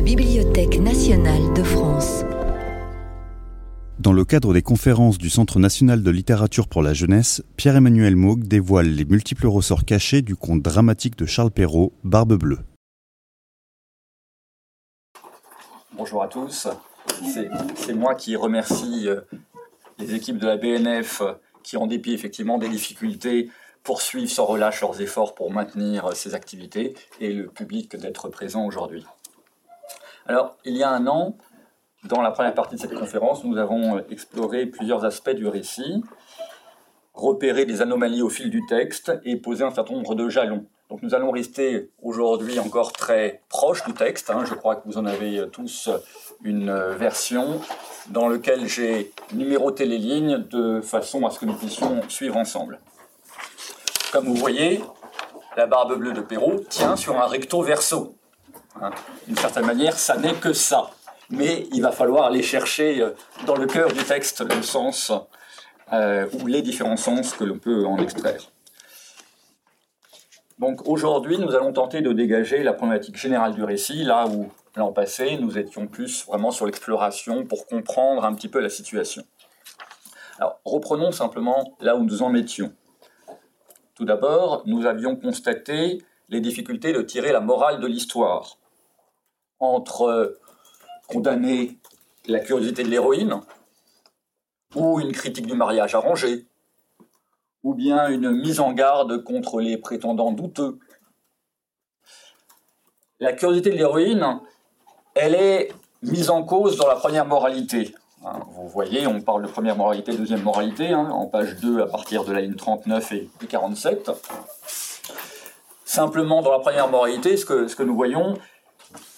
la Bibliothèque nationale de France. Dans le cadre des conférences du Centre national de littérature pour la jeunesse, Pierre-Emmanuel Maug dévoile les multiples ressorts cachés du conte dramatique de Charles Perrault, Barbe Bleue. Bonjour à tous. C'est moi qui remercie euh, les équipes de la BNF qui, en dépit effectivement des difficultés, poursuivent sans relâche leurs efforts pour maintenir ces activités et le public d'être présent aujourd'hui. Alors, il y a un an, dans la première partie de cette conférence, nous avons exploré plusieurs aspects du récit, repéré des anomalies au fil du texte et posé un certain nombre de jalons. Donc nous allons rester aujourd'hui encore très proche du texte. Hein. Je crois que vous en avez tous une version dans laquelle j'ai numéroté les lignes de façon à ce que nous puissions suivre ensemble. Comme vous voyez, la barbe bleue de Perrault tient sur un recto verso. Hein. D'une certaine manière, ça n'est que ça. Mais il va falloir aller chercher euh, dans le cœur du texte le sens euh, ou les différents sens que l'on peut en extraire. Donc aujourd'hui, nous allons tenter de dégager la problématique générale du récit, là où l'an passé, nous étions plus vraiment sur l'exploration pour comprendre un petit peu la situation. Alors, reprenons simplement là où nous en étions. Tout d'abord, nous avions constaté les difficultés de tirer la morale de l'histoire entre condamner la curiosité de l'héroïne, ou une critique du mariage arrangé, ou bien une mise en garde contre les prétendants douteux. La curiosité de l'héroïne, elle est mise en cause dans la première moralité. Hein, vous voyez, on parle de première moralité, deuxième moralité, hein, en page 2 à partir de la ligne 39 et 47. Simplement, dans la première moralité, ce que, ce que nous voyons,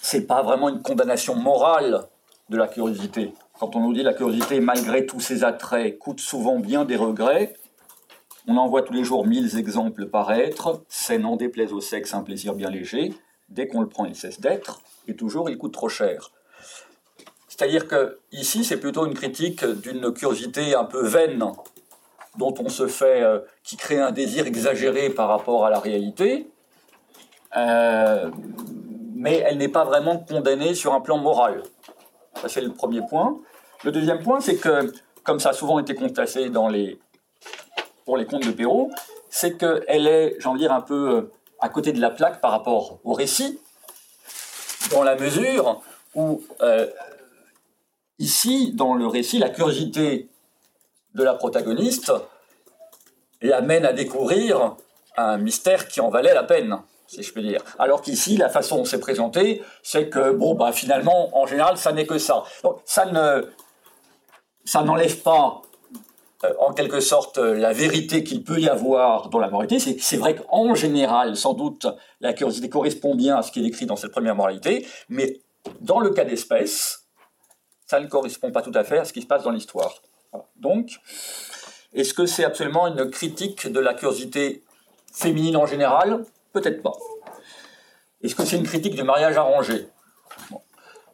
c'est pas vraiment une condamnation morale de la curiosité. Quand on nous dit la curiosité, malgré tous ses attraits, coûte souvent bien des regrets, on en voit tous les jours mille exemples paraître, c'est n'en déplaise au sexe un plaisir bien léger, dès qu'on le prend il cesse d'être, et toujours il coûte trop cher. C'est-à-dire que ici, c'est plutôt une critique d'une curiosité un peu vaine, dont on se fait, euh, qui crée un désir exagéré par rapport à la réalité, euh, mais elle n'est pas vraiment condamnée sur un plan moral. Ça, c'est le premier point. Le deuxième point, c'est que, comme ça a souvent été constaté dans les, pour les contes de Perrault, c'est qu'elle est, de dire, un peu euh, à côté de la plaque par rapport au récit, dans la mesure où Ici, dans le récit, la curiosité de la protagoniste l'amène à découvrir un mystère qui en valait la peine, Alors qu'ici, la façon dont c'est présenté, c'est que, bon, bah, finalement, en général, ça n'est que ça. Donc, ça ne, ça n'enlève pas, euh, en quelque sorte, la vérité qu'il peut y avoir dans la moralité. C'est, c'est vrai qu'en général, sans doute, la curiosité correspond bien à ce qui est écrit dans cette première moralité, mais dans le cas d'espèce, ça ne correspond pas tout à fait à ce qui se passe dans l'histoire. Donc, est-ce que c'est absolument une critique de la curiosité féminine en général? Peut-être pas. Est-ce que c'est une critique du mariage arrangé?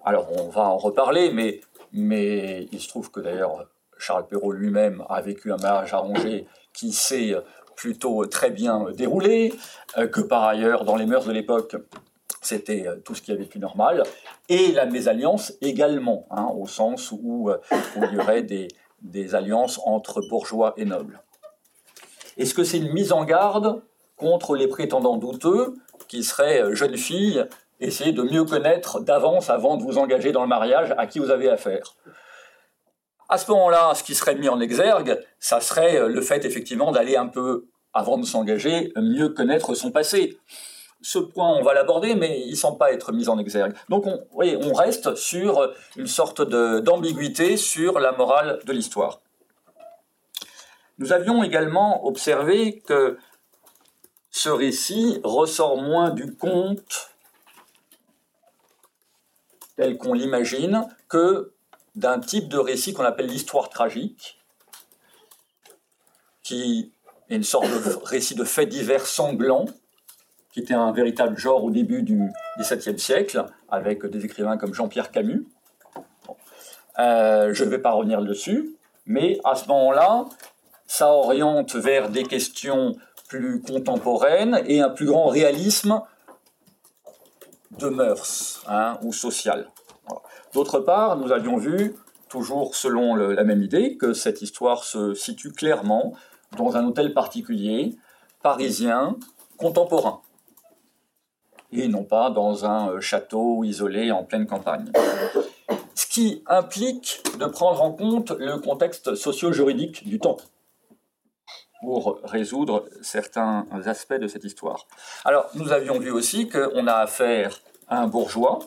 Alors, on va en reparler, mais, il se trouve que d'ailleurs, Charles Perrault lui-même a vécu un mariage arrangé qui s'est plutôt très bien déroulé, euh, que par ailleurs, dans les mœurs de l'époque, c'était euh, tout ce qui avait vécu normal, et la mésalliance également, hein, au sens où, euh, il y aurait des, alliances entre bourgeois et nobles. Est-ce que c'est une mise en garde? Contre les prétendants douteux qui seraient euh, jeunes filles, essayez de mieux connaître d'avance avant de vous engager dans le mariage à qui vous avez affaire à ce moment-là, ce qui serait mis en exergue, ça serait le fait effectivement d'aller un peu, avant de s'engager, mieux connaître son passé ce point, on va l'aborder, mais il ne semble pas être mis en exergue. Donc, on, on reste sur une sorte d'ambiguïté sur la morale de l'histoire. Nous avions également observé que ce récit ressort moins du conte tel qu'on l'imagine que d'un type de récit qu'on appelle l'histoire tragique, qui est une sorte de récit de faits divers sanglants, qui était un véritable genre au début du XVIIe siècle, avec des écrivains comme Jean-Pierre Camus. Euh, je ne vais pas revenir dessus, mais à ce moment-là, ça oriente vers des questions plus contemporaines et un plus grand réalisme de mœurs hein, ou sociales. D'autre part, nous avions vu, toujours selon la même idée, que cette histoire se situe clairement dans un hôtel particulier, parisien, contemporain, et non pas dans un euh, château isolé en pleine campagne. Ce qui implique de prendre en compte le contexte socio-juridique du temps pour résoudre certains aspects de cette histoire. Alors, nous avions vu aussi qu'on a affaire à un bourgeois,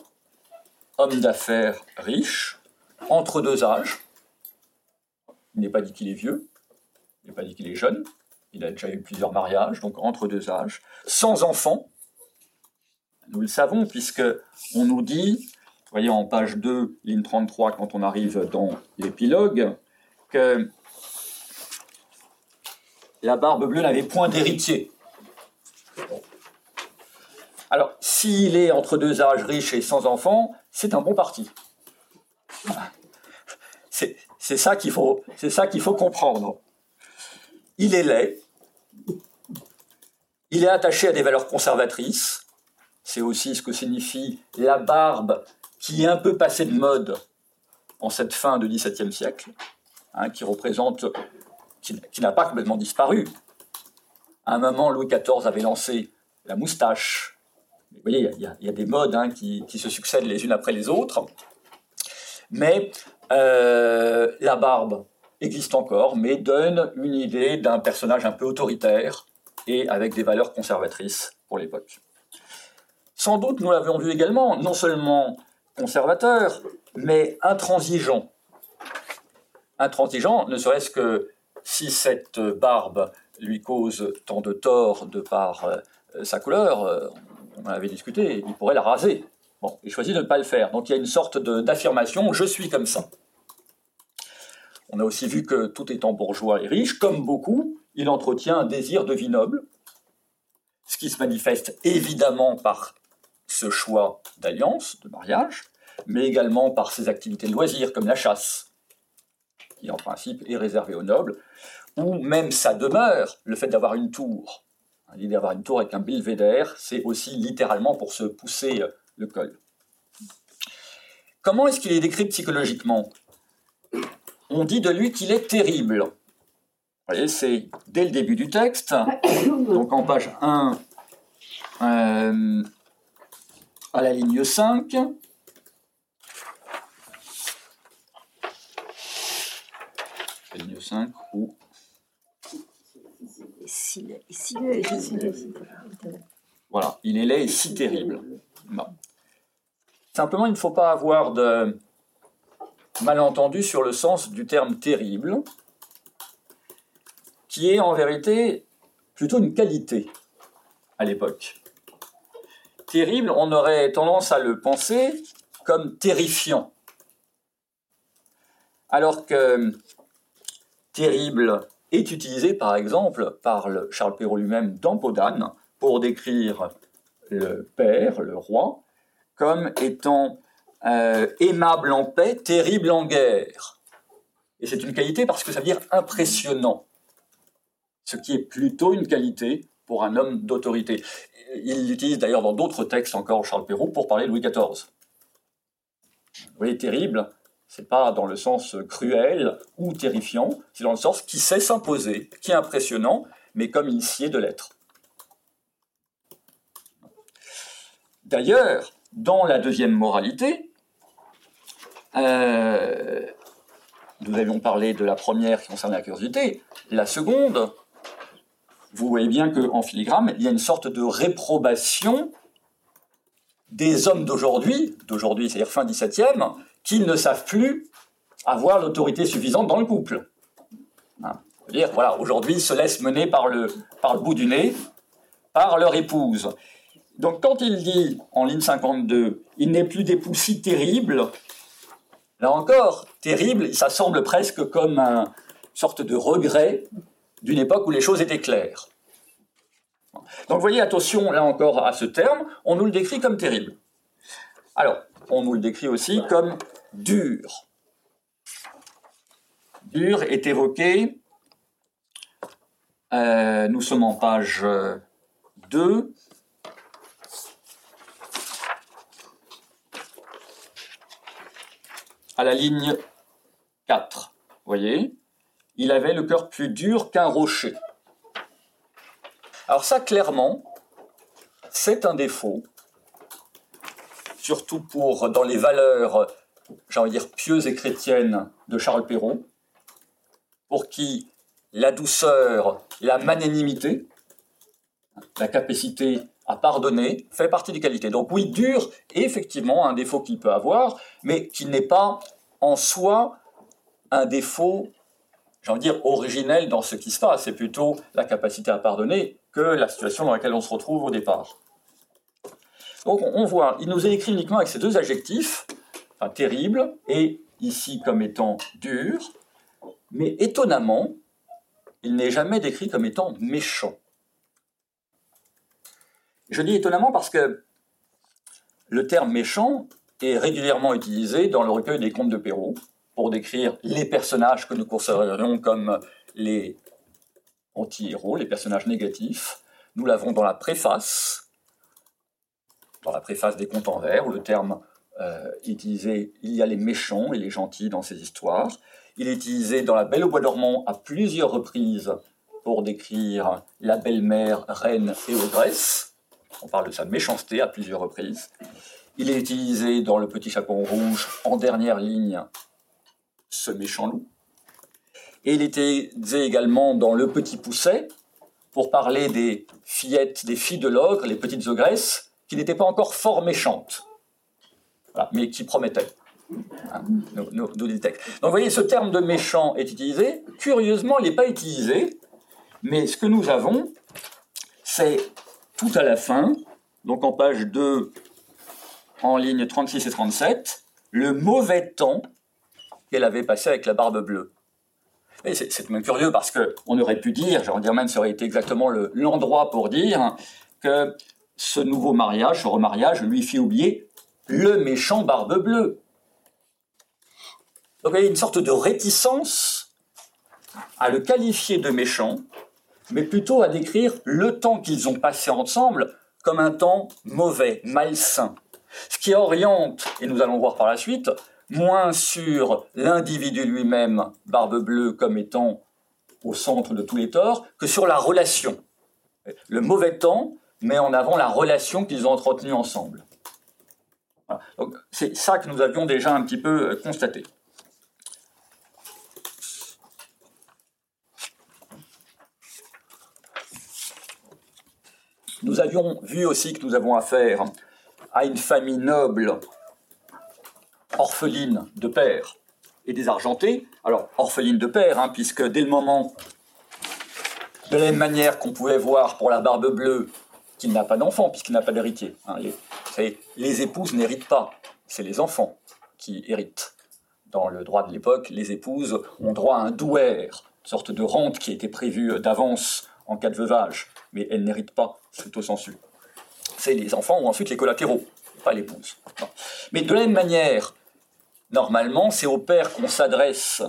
homme d'affaires riche, entre deux âges. Il n'est pas dit qu'il est vieux, il n'est pas dit qu'il est jeune, il a déjà eu plusieurs mariages, donc entre deux âges, sans enfant. Nous le savons, puisque on nous dit, voyez en page 2, ligne 33, quand on arrive dans l'épilogue, que la barbe bleue n'avait point d'héritier. Alors, s'il est entre deux âges riches et sans enfants, c'est un bon parti. C'est ça qu'il faut, c'est faut comprendre. Il est laid, il est attaché à des valeurs conservatrices. C'est aussi ce que signifie la barbe qui est un peu passée de mode en cette fin du XVIIe siècle, hein, qui représente qui, n'a pas complètement disparu. À un moment, Louis XIV avait lancé la moustache. Vous voyez, il y, a des modes hein, qui, se succèdent les unes après les autres. Mais euh, la barbe existe encore, mais donne une idée d'un personnage un peu autoritaire et avec des valeurs conservatrices pour l'époque. Sans doute, nous l'avions vu également, non seulement conservateur, mais intransigeant. Intransigeant, ne serait-ce que si cette barbe lui cause tant de tort de par euh, sa couleur, euh, on en avait discuté, il pourrait la raser. Bon, il choisit de ne pas le faire. Donc il y a une sorte d'affirmation, je suis comme ça. On a aussi vu que tout étant bourgeois et riche, comme beaucoup, il entretient un désir de vie noble, ce qui se manifeste évidemment par ce choix d'alliance, de mariage, mais également par ses activités de loisirs comme la chasse, qui en principe est réservé aux nobles, ou même sa demeure, le fait d'avoir une tour. L'idée d'avoir une tour avec un belvédère, c'est aussi littéralement pour se pousser euh, le col. Comment est-ce qu'il est décrit psychologiquement? On dit de lui qu'il est terrible. Vous voyez, c'est dès le début du texte, donc en page 1, euh, à la ligne 5, ligne 5 ou voilà, il est laid et si terrible. Simplement, il ne faut pas avoir de malentendu sur le sens du terme terrible, qui est en vérité plutôt une qualité à l'époque. Terrible, on aurait tendance à le penser comme terrifiant. Alors que terrible est utilisé par exemple par Charles Perrault lui-même dans Podane pour décrire le père, le roi, comme étant euh, aimable en paix, terrible en guerre. Et c'est une qualité parce que ça veut dire impressionnant, ce qui est plutôt une qualité pour un homme d'autorité. Il l'utilise d'ailleurs dans d'autres textes encore, Charles Perrault, pour parler de Louis XIV. Vous voyez, terrible, c'est pas dans le sens cruel ou terrifiant, c'est dans le sens qui sait s'imposer, qui est impressionnant, mais comme il sied de l'être. D'ailleurs, dans la deuxième moralité, euh, nous avions parlé de la première qui concerne la curiosité, la seconde, vous voyez bien qu'en filigrane, il y a une sorte de réprobation des hommes d'aujourd'hui, d'aujourd'hui, c'est-à-dire fin 17e, qu'ils ne savent plus avoir l'autorité suffisante dans le couple. Hein. dire, voilà, aujourd'hui, ils se laissent mener par le, par le bout du nez par leur épouse. Donc quand il dit, en ligne 52, il n'est plus d'époux si terrible, là encore, terrible, ça semble presque comme une sorte de regret d'une époque où les choses étaient claires. Donc vous voyez, attention là encore à ce terme, on nous le décrit comme terrible. Alors, on nous le décrit aussi comme dur. Dur est évoqué, euh, nous sommes en page euh, 2, à la ligne 4, voyez, il avait le cœur plus dur qu'un rocher. Alors ça, clairement, c'est un défaut surtout pour dans les valeurs, j'ai envie de dire, pieuses et chrétiennes de Charles Perrault, pour qui la douceur, la magnanimité, la capacité à pardonner fait partie des qualités. Donc oui, dur est effectivement un défaut qu'il peut avoir, mais qui n'est pas en soi un défaut, j'ai envie de dire, originel dans ce qui se passe. C'est plutôt la capacité à pardonner que la situation dans laquelle on se retrouve au départ. Donc on voit, il nous est écrit uniquement avec ces deux adjectifs, enfin, terrible, et ici comme étant dur, mais étonnamment, il n'est jamais décrit comme étant méchant. Je dis étonnamment parce que le terme méchant est régulièrement utilisé dans le recueil des contes de Perrault pour décrire les personnages que nous considérons comme les anti-héros, les personnages négatifs. Nous l'avons dans la préface, dans la préface des contes en vers, où le terme euh, est utilisé, il y a les méchants et les gentils dans ces histoires. Il est utilisé dans La Belle au Bois dormant à plusieurs reprises pour décrire la belle-mère, reine et ogresse. On parle de sa méchanceté à plusieurs reprises. Il est utilisé dans Le Petit Chaperon Rouge en dernière ligne, ce méchant loup. Et il était utilisé également dans Le Petit Pousset pour parler des fillettes, des filles de l'ogre, les petites ogresses, qui n'étaient pas encore fort méchantes, mais qui promettaient. Hein, Donc vous voyez, ce terme de méchant est utilisé. Curieusement, il n'est pas utilisé, mais ce que nous avons, c'est tout à la fin, donc en page 2, en ligne 36 et 37, le mauvais temps qu'elle avait passé avec la barbe bleue. C'est même curieux parce qu'on aurait pu dire, j'aurais dire ça aurait été exactement l'endroit pour dire que ce nouveau mariage, ce remariage, lui fit oublier le méchant barbe bleue. Donc il y a une sorte de réticence à le qualifier de méchant, mais plutôt à décrire le temps qu'ils ont passé ensemble comme un temps mauvais, malsain. Ce qui oriente, et nous allons voir par la suite, moins sur l'individu lui-même, Barbe Bleue, comme étant au centre de tous les torts, que sur la relation. Le mauvais temps met en avant la relation qu'ils ont entretenue ensemble. C'est ça que nous avions déjà un petit peu euh, constaté. Nous avions vu aussi que nous avons affaire à une famille noble, orpheline de père et désargentée. Alors, orpheline de père, hein, puisque dès le moment, de la même manière qu'on pouvait voir pour la barbe bleue n'a pas d'enfant, puisqu'il n'a pas d'héritier. Hein, les, épouses n'héritent pas, c'est les enfants qui héritent. Dans le droit de l'époque, les épouses ont droit à un douaire, une sorte de rente qui était prévue d'avance en cas de veuvage, mais elles n'héritent pas, stricto sensu. C'est les enfants ou ensuite les collatéraux, pas l'épouse. Mais de la même manière, normalement, c'est au père qu'on s'adresse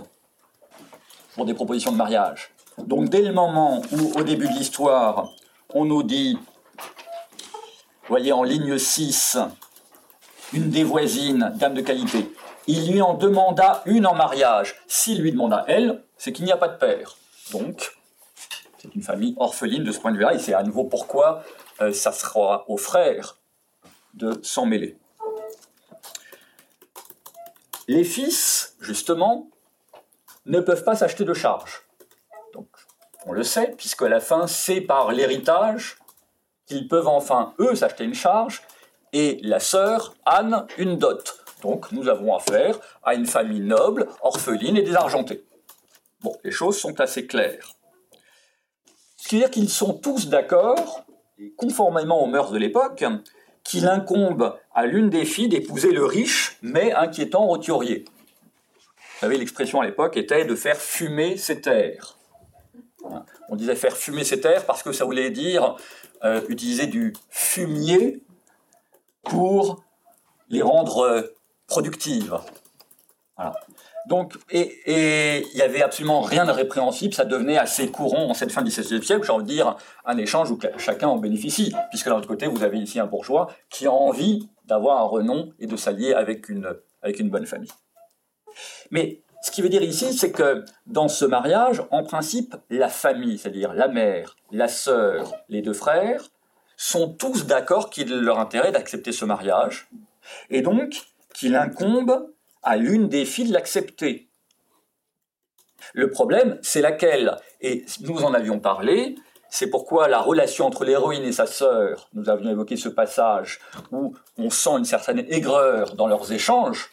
pour des propositions de mariage. Donc dès le moment où, au début de l'histoire, on nous dit, voyez en ligne 6, une des voisines, dame de qualité, il lui en demanda une en mariage. S'il lui demanda elle, c'est qu'il n'y a pas de père. Donc, c'est une famille orpheline de ce point de vue-là, et c'est à nouveau pourquoi euh, ça sera aux frères de s'en mêler. Les fils, justement, ne peuvent pas s'acheter de charge. Donc, on le sait, puisque la fin, c'est par l'héritage qu'ils peuvent enfin, eux, s'acheter une charge, et la sœur, Anne, une dot. Donc, nous avons affaire à une famille noble, orpheline et désargentée. Bon, les choses sont assez claires. Ce qui veut dire qu'ils sont tous d'accord, conformément aux mœurs de l'époque, qu'il incombe à l'une des filles d'épouser le riche mais inquiétant roturier. Vous savez, l'expression à l'époque était de faire fumer ses terres. On disait faire fumer ses terres parce que ça voulait dire euh, utiliser du fumier pour les rendre euh, productives. Donc, et il n'y avait absolument rien de répréhensible, ça devenait assez courant en cette fin du XVIe siècle, j'ai envie de dire, un échange où chacun en bénéficie, puisque d'un autre côté, vous avez ici un bourgeois qui a envie d'avoir un renom et de s'allier avec une, avec une bonne famille. Mais ce qui veut dire ici, c'est que dans ce mariage, en principe, la famille, c'est-à-dire la mère, la sœur, les deux frères, sont tous d'accord qu'il est leur intérêt d'accepter ce mariage, et donc qu'il incombe à l'une des filles de l'accepter. Le problème, c'est laquelle? Et nous en avions parlé, c'est pourquoi la relation entre l'héroïne et sa sœur, nous avions évoqué ce passage où on sent une certaine aigreur dans leurs échanges,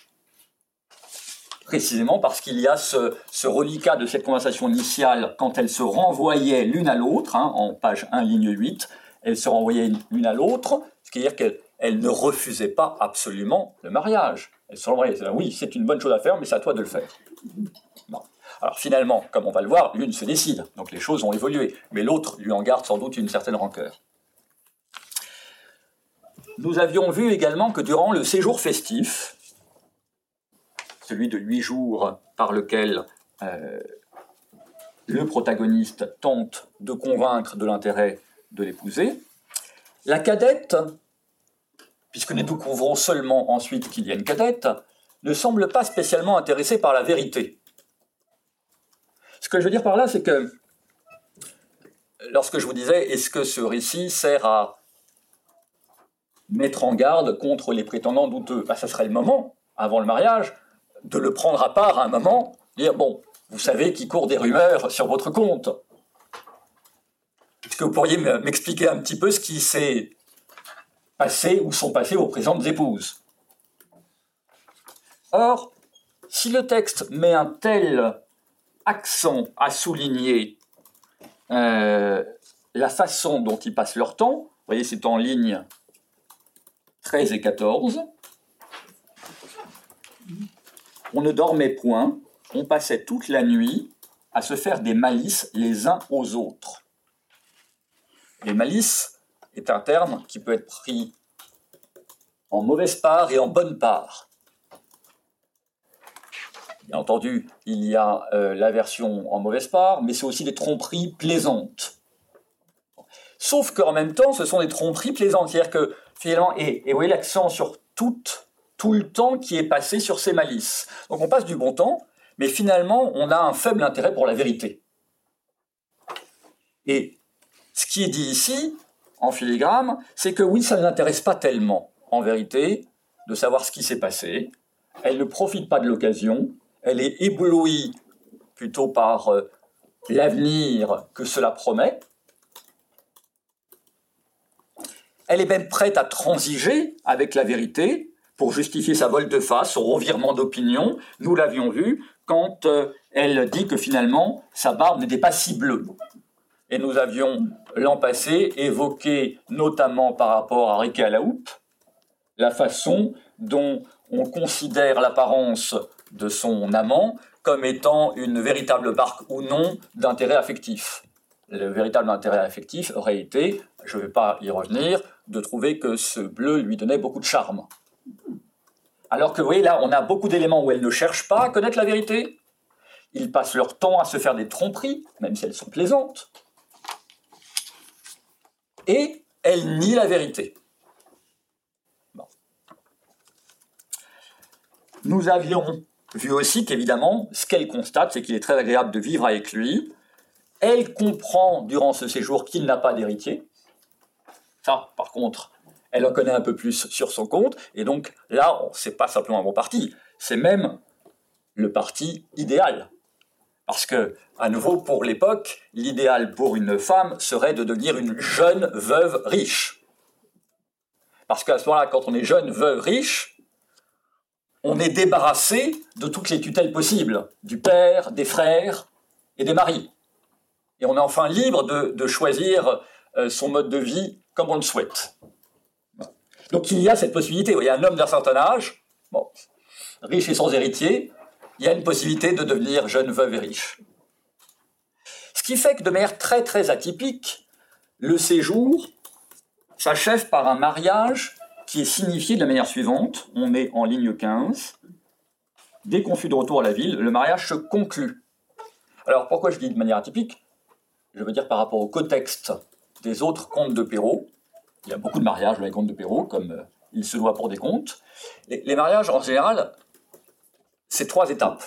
précisément parce qu'il y a ce, reliquat de cette conversation initiale quand elles se renvoyaient l'une à l'autre, hein, en page 1, ligne 8, elles se renvoyaient l'une à l'autre, ce qui veut dire qu'elles ne refusaient pas absolument le mariage. Elles se renvoyaient, oui, c'est une bonne chose à faire, mais c'est à toi de le faire. Alors finalement, comme on va le voir, l'une se décide, donc les choses ont évolué, mais l'autre lui en garde sans doute une certaine rancœur. Nous avions vu également que durant le séjour festif, celui de huit jours par lequel euh, le protagoniste tente de convaincre de l'intérêt de l'épouser, la cadette, puisque nous découvrons seulement ensuite qu'il y a une cadette, ne semble pas spécialement intéressée par la vérité. Ce que je veux dire par là, c'est que lorsque je vous disais, est-ce que ce récit sert à mettre en garde contre les prétendants douteux? Ben, Ça serait le moment, avant le mariage, de le prendre à part à un moment, dire, bon, vous savez qu'il court des rumeurs sur votre compte. Est-ce que vous pourriez m'expliquer un petit peu ce qui s'est passé ou sont passés aux présentes épouses? Or, si le texte met un tel accent à souligner euh, la façon dont ils passent leur temps. Vous voyez, c'est en ligne 13 et 14. On ne dormait point, on passait toute la nuit à se faire des malices les uns aux autres. Les malices est un terme qui peut être pris en mauvaise part et en bonne part. Bien entendu, il y a euh, la version en mauvaise part, mais c'est aussi des tromperies plaisantes. Sauf qu'en même temps, ce sont des tromperies plaisantes. C'est-à-dire que finalement, et, vous voyez l'accent sur tout, tout le temps qui est passé sur ces malices. Donc on passe du bon temps, mais finalement, on a un faible intérêt pour la vérité. Et ce qui est dit ici, en filigrane, c'est que oui, ça ne l'intéresse pas tellement, en vérité, de savoir ce qui s'est passé. Elle ne profite pas de l'occasion, elle est éblouie plutôt par euh, l'avenir que cela promet. Elle est même prête à transiger avec la vérité pour justifier sa volte-face, son revirement d'opinion. Nous l'avions vu quand euh, elle dit que finalement sa barbe n'était pas si bleue. Et nous avions l'an passé évoqué, notamment par rapport à Riquet à la façon dont on considère l'apparence de son amant comme étant une véritable marque ou non d'intérêt affectif. Le véritable intérêt affectif aurait été, je ne vais pas y revenir, de trouver que ce bleu lui donnait beaucoup de charme. Alors que vous voyez, là, on a beaucoup d'éléments où elle ne cherche pas à connaître la vérité. Ils passent leur temps à se faire des tromperies, même si elles sont plaisantes. Et elle nie la vérité. Nous avions vu aussi qu'évidemment, ce qu'elle constate, c'est qu'il est très agréable de vivre avec lui. Elle comprend durant ce séjour qu'il n'a pas d'héritier. Ça, par contre, elle en connaît un peu plus sur son compte. Et donc là, c'est pas simplement un bon parti, c'est même le parti idéal. Parce que, à nouveau, pour l'époque, l'idéal pour une femme serait de devenir une jeune veuve riche. Parce qu'à ce moment-là, quand on est jeune veuve riche, on est débarrassé de toutes les tutelles possibles, du père, des frères et des maris. Et on est enfin libre de, choisir euh, son mode de vie comme on le souhaite. Donc il y a cette possibilité. Il y a un homme d'un certain âge, riche et sans héritier, il y a une possibilité de devenir jeune veuve et riche. Ce qui fait que de manière très très atypique, le séjour s'achève par un mariage qui est signifié de la manière suivante. On est en ligne 15. Dès qu'on fut de retour à la ville, le mariage se conclut. Alors pourquoi je dis de manière atypique? Je veux dire par rapport au contexte des autres contes de Perrault. Il y a beaucoup de mariages dans les de Perrault, comme euh, il se doit pour des contes. Les, mariages, en général, c'est trois étapes.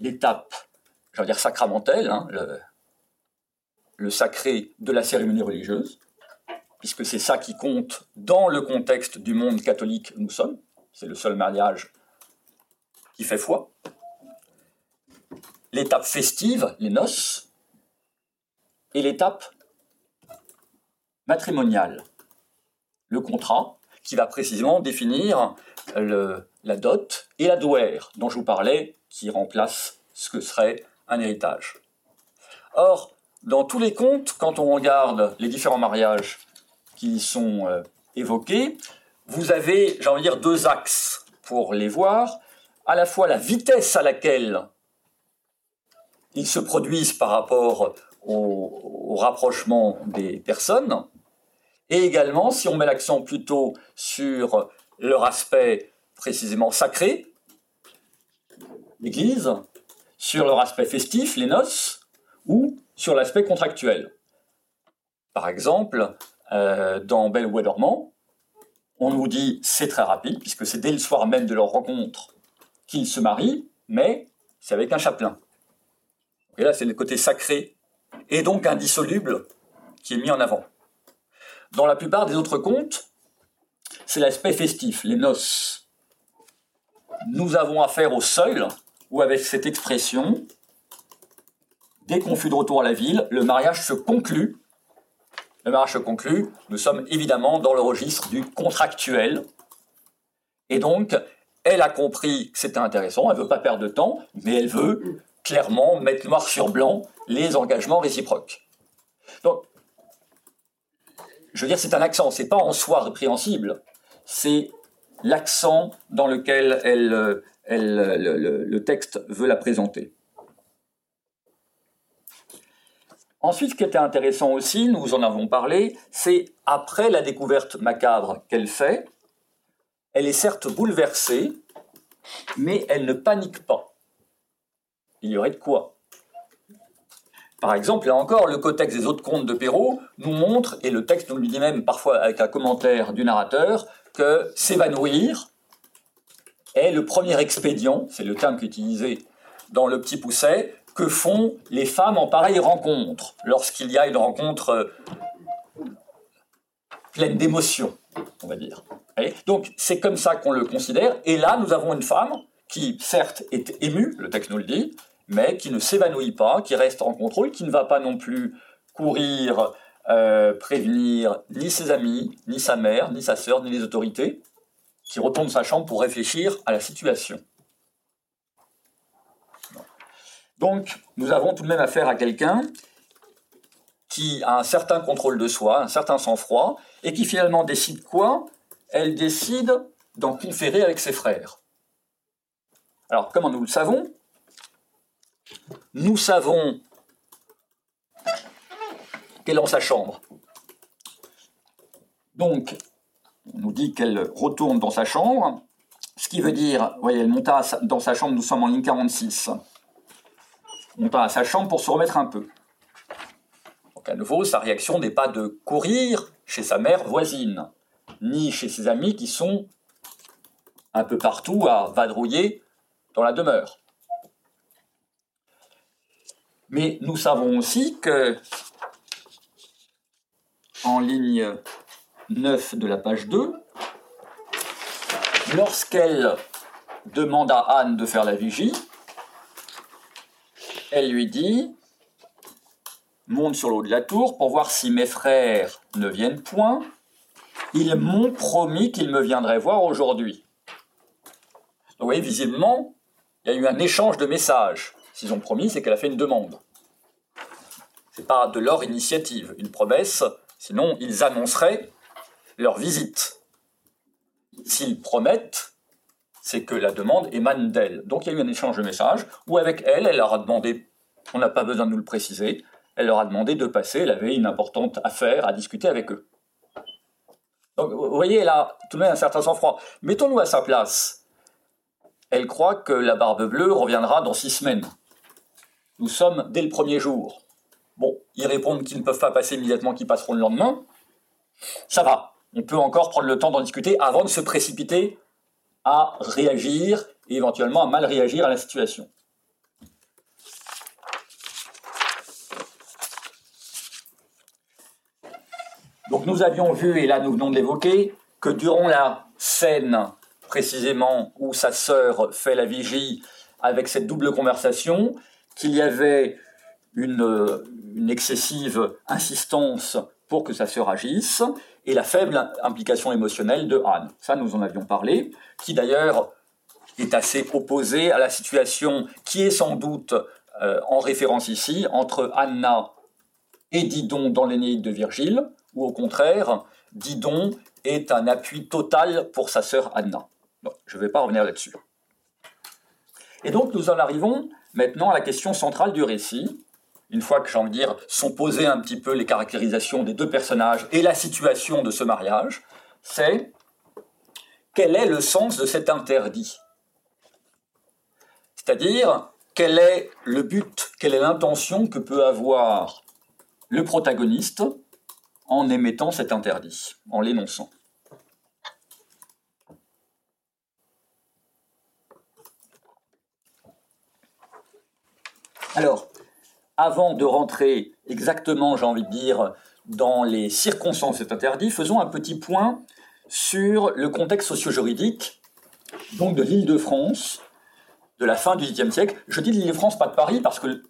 L'étape, je dire sacramentelle, hein, le sacré de la cérémonie religieuse, puisque c'est ça qui compte dans le contexte du monde catholique nous sommes. C'est le seul mariage qui fait foi. L'étape festive, les noces, et l'étape matrimoniale, le contrat, qui va précisément définir la dot et la douaire dont je vous parlais, qui remplace ce que serait un héritage. Or, dans tous les contes, quand on regarde les différents mariages qui sont euh, évoqués, vous avez, j'ai envie de dire, deux axes pour les voir. À la fois la vitesse à laquelle ils se produisent par rapport au, rapprochement des personnes, et également si on met l'accent plutôt sur leur aspect précisément sacré, l'Église, sur leur aspect festif, les noces, ou sur l'aspect contractuel. Par exemple, euh, dans Belle ou on nous dit c'est très rapide, puisque c'est dès le soir même de leur rencontre qu'ils se marient, mais c'est avec un chapelain. Et là, c'est le côté sacré et donc indissoluble qui est mis en avant. Dans la plupart des autres contes, c'est l'aspect festif, les noces. Nous avons affaire au seuil, où avec cette expression, dès qu'on fut de retour à la ville, le mariage se conclut le mariage se conclut, nous sommes évidemment dans le registre du contractuel. Et donc, elle a compris que c'était intéressant, elle ne veut pas perdre de temps, mais elle veut clairement mettre noir sur blanc les engagements réciproques. Donc, je veux dire, c'est un accent, c'est pas en soi répréhensible, c'est l'accent dans lequel elle, le texte veut la présenter. Ensuite, ce qui était intéressant aussi, nous en avons parlé, c'est après la découverte macabre qu'elle fait, elle est certes bouleversée, mais elle ne panique pas. Il y aurait de quoi. Par exemple, là encore, le codex des autres contes de Perrault nous montre, et le texte nous le dit même parfois avec un commentaire du narrateur, que s'évanouir est le premier expédient, c'est le terme qu'utilisait dans le petit pousset, que font les femmes en pareille rencontre, lorsqu'il y a une rencontre euh, pleine d'émotions, on va dire. Donc c'est comme ça qu'on le considère. Et là, nous avons une femme qui, certes, est émue, le texte nous le dit, mais qui ne s'évanouit pas, qui reste en contrôle, qui ne va pas non plus courir, euh, prévenir ni ses amis, ni sa mère, ni sa sœur, ni les autorités, qui retourne sa chambre pour réfléchir à la situation. Donc, nous avons tout de même affaire à quelqu'un qui a un certain contrôle de soi, un certain sang-froid, et qui finalement décide quoi? Elle décide d'en conférer avec ses frères. Alors, comment nous le savons? Nous savons qu'elle est dans sa chambre. Donc, on nous dit qu'elle retourne dans sa chambre, ce qui veut dire, vous voyez, elle monta dans sa chambre, nous sommes en ligne 46 montant à sa chambre pour se remettre un peu. Donc à nouveau, sa réaction n'est pas de courir chez sa mère voisine, ni chez ses amis qui sont un peu partout à vadrouiller dans la demeure. Mais nous savons aussi que, en ligne 9 de la page 2, lorsqu'elle demande à Anne de faire la vigie, elle lui dit Monte sur le haut de la tour pour voir si mes frères ne viennent point. Ils m'ont promis qu'ils me viendraient voir aujourd'hui. Vous voyez, visiblement, il y a eu un échange de messages. S'ils ont promis, c'est qu'elle a fait une demande. Ce n'est pas de leur initiative, une promesse, sinon ils annonceraient leur visite. S'ils promettent, c'est que la demande émane d'elle. Donc il y a eu un échange de messages où avec elle, elle leur a demandé, on n'a pas besoin de nous le préciser, elle leur a demandé de passer, elle avait une importante affaire à discuter avec eux. Donc vous voyez, a tout de même un certain sang-froid. Mettons-nous à sa place. Elle croit que la barbe bleue reviendra dans six semaines. Nous sommes dès le premier jour. Bon, ils répondent qu'ils ne peuvent pas passer immédiatement, qu'ils passeront le lendemain. Ça va. On peut encore prendre le temps d'en discuter avant de se précipiter à réagir et éventuellement à mal réagir à la situation. Donc nous avions vu, et là nous venons de l'évoquer, que durant la scène précisément où sa sœur fait la vigie avec cette double conversation, qu'il y avait une, excessive insistance pour que sa sœur agisse, et la faible implication émotionnelle de Anne. Ça, nous en avions parlé, qui d'ailleurs est assez opposée à la situation qui est sans doute euh, en référence ici entre Anna et Didon dans l'Énéide de Virgile, ou au contraire, Didon est un appui total pour sa sœur Anna. je ne vais pas revenir là-dessus. Et donc nous en arrivons maintenant la question centrale du récit, une fois que j'ai envie de dire sont posées un petit peu les caractérisations des deux personnages et la situation de ce mariage, c'est quel est le sens de cet interdit? C'est-à-dire quel est le but, quelle est l'intention que peut avoir le protagoniste en émettant cet interdit, en l'énonçant? Alors, avant de rentrer exactement, j'ai envie de dire, dans les circonstances cet interdit, faisons un petit point sur le contexte socio-juridique donc de l'île de France de la fin du XVIIIe siècle. Je dis de l'île de France, pas de Paris, parce que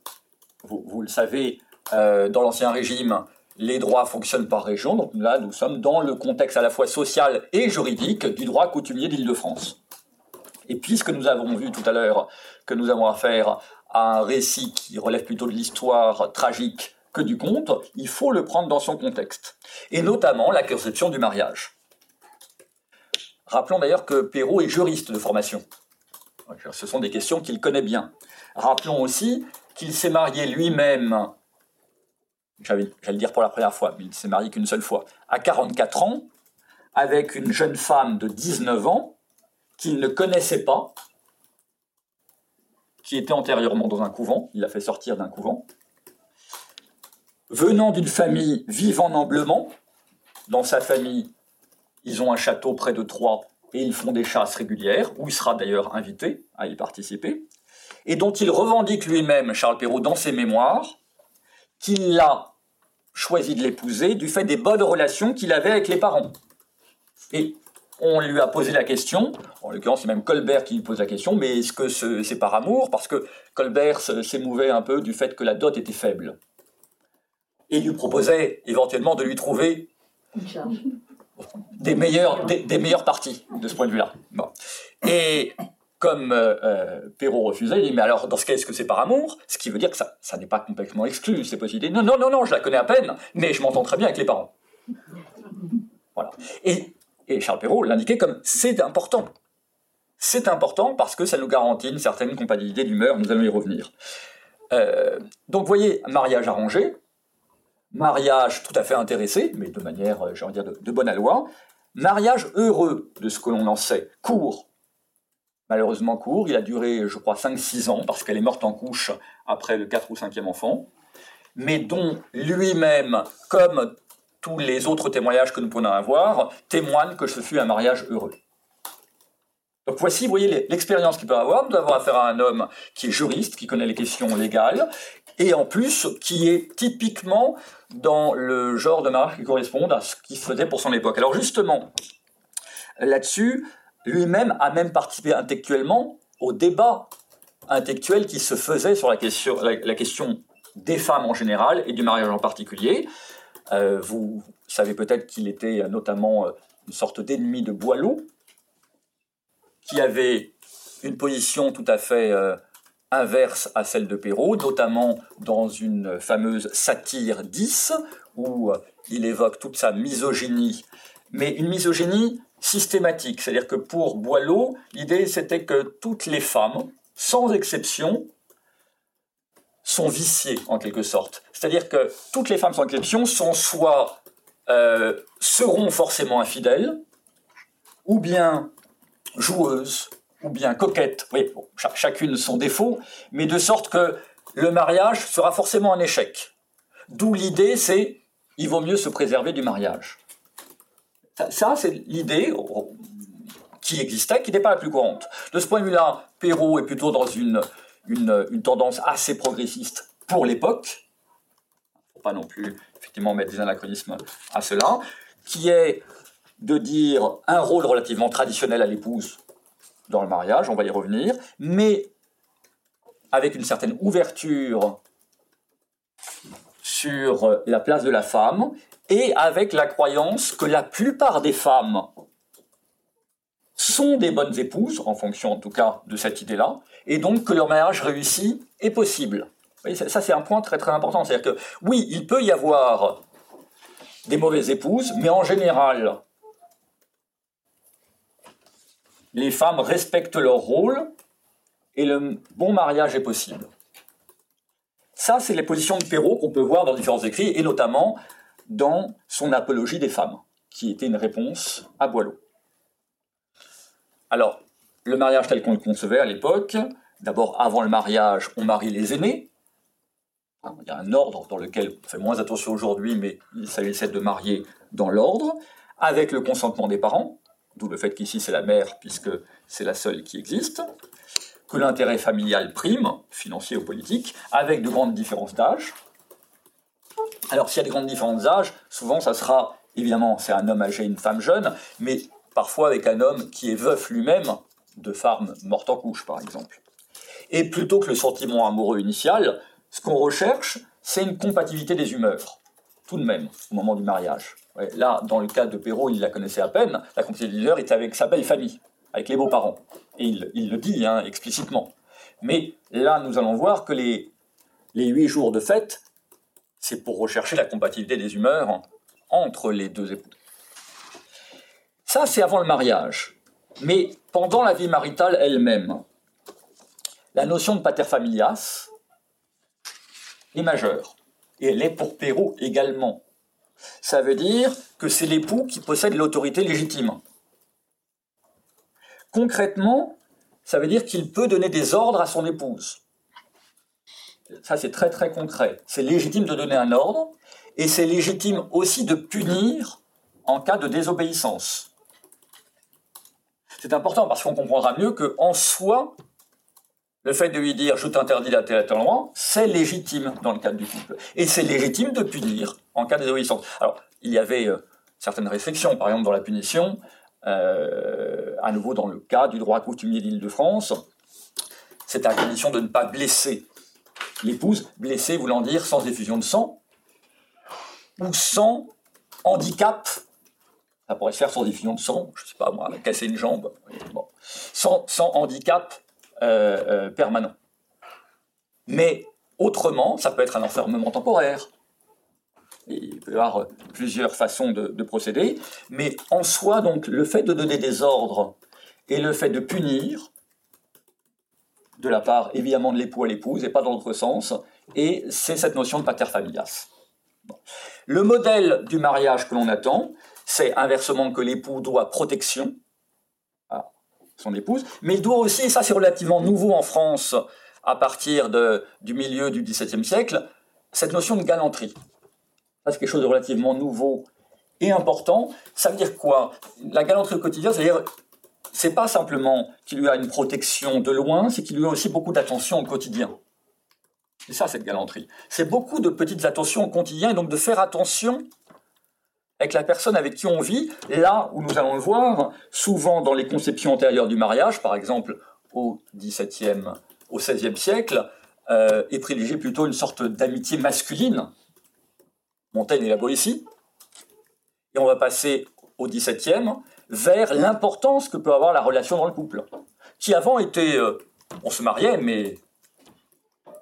vous, le savez, euh, dans l'Ancien Régime, les droits fonctionnent par région. Donc là, nous sommes dans le contexte à la fois social et juridique du droit coutumier d'Île-de-France. Et puisque nous avons vu tout à l'heure que nous avons affaire à un récit qui relève plutôt de l'histoire tragique que du conte, il faut le prendre dans son contexte. Et notamment la conception du mariage. Rappelons d'ailleurs que Perrault est juriste de formation. Ce sont des questions qu'il connaît bien. Rappelons aussi qu'il s'est marié lui-même j'allais le dire pour la première fois, mais il ne s'est marié qu'une seule fois, à 44 ans, avec une jeune femme de 19 ans qu'il ne connaissait pas, qui était antérieurement dans un couvent, il l'a fait sortir d'un couvent, venant d'une famille vivant noblement, dans sa famille, ils ont un château près de Troyes et ils font des chasses régulières, où il sera d'ailleurs invité à y participer, et dont il revendique lui-même, Charles Perrault, dans ses mémoires, qu'il a choisi de l'épouser du fait des bonnes relations qu'il avait avec les parents. On lui a posé la question, en l'occurrence c'est même Colbert qui lui pose la question, mais est-ce que c'est par amour? Parce que Colbert s'émouvait un peu du fait que la dot était faible. Et il lui proposait éventuellement de lui trouver des meilleures, des, de ce point de vue-là. Bon. Et comme euh, euh, Perrault refusait, il dit mais alors dans ce cas est-ce que c'est par amour? Ce qui veut dire que ça, ça n'est pas complètement exclu, c'est possible. Non, non, non, non, je la connais à peine, mais je m'entends très bien avec les parents. Voilà. Et, et Charles Perrault l'indiquait comme c'est important. C'est important parce que ça nous garantit une certaine compatibilité d'humeur, nous allons y revenir. Euh, donc voyez, mariage arrangé, mariage tout à fait intéressé, mais de manière, euh, j'ai envie de dire, de, bonne aloi, mariage heureux de ce que l'on en sait, court, malheureusement court. Il a duré, je crois, 5-6 ans, parce qu'elle est morte en couche après le 4 ou 5e enfant, mais dont lui-même, comme les autres témoignages que nous pouvons avoir, témoigne que ce fut un mariage heureux. Donc voici, vous voyez l'expérience qu'il peut avoir. Nous avons affaire à un homme qui est juriste, qui connaît les questions légales, et en plus qui est typiquement dans le genre de mariage qui correspond à ce qu'il faisait pour son époque. Alors justement, là-dessus, lui-même a même participé intellectuellement au débat intellectuel qui se faisait sur la question, la, question des femmes en général et du mariage en particulier. Euh, vous savez peut-être qu'il était notamment euh, une sorte d'ennemi de Boileau, qui avait une position tout à fait euh, inverse à celle de Perrault, notamment dans une fameuse satire 10, où il évoque toute sa misogynie, mais une misogynie systématique. C'est-à-dire que pour Boileau, l'idée c'était que toutes les femmes, sans exception, sont viciées en quelque sorte. C'est-à-dire que toutes les femmes sans exception sont soit euh, seront forcément infidèles, ou bien joueuses, ou bien coquettes. Oui, chacune son défaut, mais de sorte que le mariage sera forcément un échec. D'où l'idée, c'est il vaut mieux se préserver du mariage. Ça, c'est l'idée qui existait, qui n'était pas la plus courante. De ce point de vue-là, Perrault est plutôt dans une, une, tendance assez progressiste pour l'époque. Faut pas non plus effectivement mettre des anachronismes à cela, qui est de dire un rôle relativement traditionnel à l'épouse dans le mariage, on va y revenir, mais avec une certaine ouverture sur la place de la femme et avec la croyance que la plupart des femmes sont des bonnes épouses, en fonction en tout cas de cette idée-là, et donc que leur mariage réussi est possible. ça c'est un point très très important. C'est-à-dire que oui, il peut y avoir des mauvaises épouses, mais en général, les femmes respectent leur rôle et le bon mariage est possible. Ça, c'est les positions de Perrault qu'on peut voir dans différents écrits, et notamment dans son Apologie des femmes, qui était une réponse à Boileau. Alors, le mariage tel qu'on le concevait à l'époque, d'abord, avant le mariage, on marie les aînés. Il y a un ordre dans lequel on fait moins attention aujourd'hui, mais il s'agissait de marier dans l'ordre, avec le consentement des parents, d'où le fait qu'ici c'est la mère, puisque c'est la seule qui existe que l'intérêt familial prime, financier ou politique, avec de grandes différences d'âge. Alors s'il y a des grandes différences d'âge, souvent ça sera, évidemment, c'est un homme âgé, une femme jeune, mais parfois avec un homme qui est veuf lui-même, de femme morte en couche par exemple. Et plutôt que le sentiment amoureux initial, ce qu'on recherche, c'est une compatibilité des humeurs, tout de même, au moment du mariage. là, dans le cas de Perrault, il la connaissait à peine, la compatibilité des humeurs était avec sa belle famille avec les beaux-parents. Et il, le dit hein, explicitement. Mais là, nous allons voir que les, les huit jours de fête, c'est pour rechercher la compatibilité des humeurs entre les deux époux. Ça, c'est avant le mariage. Mais pendant la vie maritale elle-même, la notion de pater familias est majeure. Et elle est pour Perrault également. Ça veut dire que c'est l'époux qui possède l'autorité légitime. Concrètement, ça veut dire qu'il peut donner des ordres à son épouse. Ça, c'est très très concret. C'est légitime de donner un ordre et c'est légitime aussi de punir en cas de désobéissance. C'est important parce qu'on comprendra mieux qu'en soi, le fait de lui dire je t'interdis la loi, c'est légitime dans le cadre du couple. Et c'est légitime de punir en cas de désobéissance. Alors, il y avait euh, certaines restrictions, par exemple dans la punition, euh, à nouveau dans le cas du droit coutumier d'Île-de-France, c'est à condition de ne pas blesser l'épouse, blesser voulant dire sans effusion de sang, ou sans handicap, ça pourrait se faire sans de sang, je ne sais pas moi, casser une jambe, sans, handicap euh, euh, permanent. Mais autrement, ça peut être un enfermement temporaire, il peut y avoir plusieurs façons de, procéder, mais en soi, donc, le fait de donner des ordres et le fait de punir, de la part évidemment de l'époux à l'épouse et pas dans l'autre sens, et c'est cette notion de pater familias. Le modèle du mariage que l'on attend, c'est inversement que l'époux doit protection à son épouse, mais il doit aussi, et ça c'est relativement nouveau en France à partir du milieu du XVIIe siècle, cette notion de galanterie c'est quelque chose de relativement nouveau et important. Ça veut dire quoi? La galanterie au quotidien, c'est-à-dire, c'est pas simplement qu'il lui a une protection de loin, c'est qu'il lui a aussi beaucoup d'attention au quotidien. C'est ça, cette galanterie. C'est beaucoup de petites attentions au quotidien, et donc de faire attention avec la personne avec qui on vit, là où nous allons le voir, souvent dans les conceptions antérieures du mariage, par exemple au XVIIe, au XVIe siècle, euh, est privilégié plutôt une sorte d'amitié masculine, Montaigne la Boétie. Et on va passer au XVIIe vers l'importance que peut avoir la relation dans le couple, qui avant était, euh, on se mariait, mais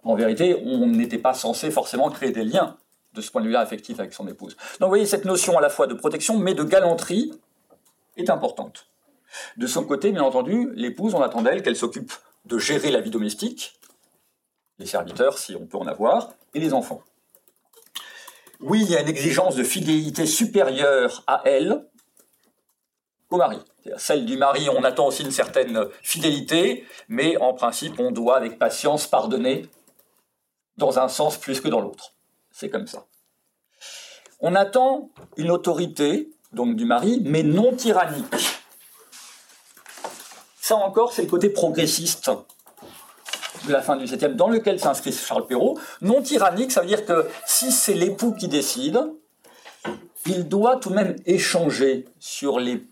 en vérité, on n'était pas censé forcément créer des liens de ce point de vue-là affectif avec son épouse. Donc vous voyez, cette notion à la fois de protection, mais de galanterie est importante. De son côté, bien entendu, l'épouse, on attend d'elle qu'elle s'occupe de gérer la vie domestique, les serviteurs, si on peut en avoir, et les enfants oui, il y a une exigence de fidélité supérieure à elle au mari. Celle du mari, on attend aussi une certaine fidélité, mais en principe, on doit avec patience pardonner dans un sens plus que dans l'autre. C'est comme ça. On attend une autorité, donc du mari, mais non tyrannique. Ça encore, c'est le côté progressiste de la fin du 7e, dans lequel s'inscrit Charles Perrault. Non tyrannique, ça veut dire que si c'est l'époux qui décide, il doit tout de même échanger sur les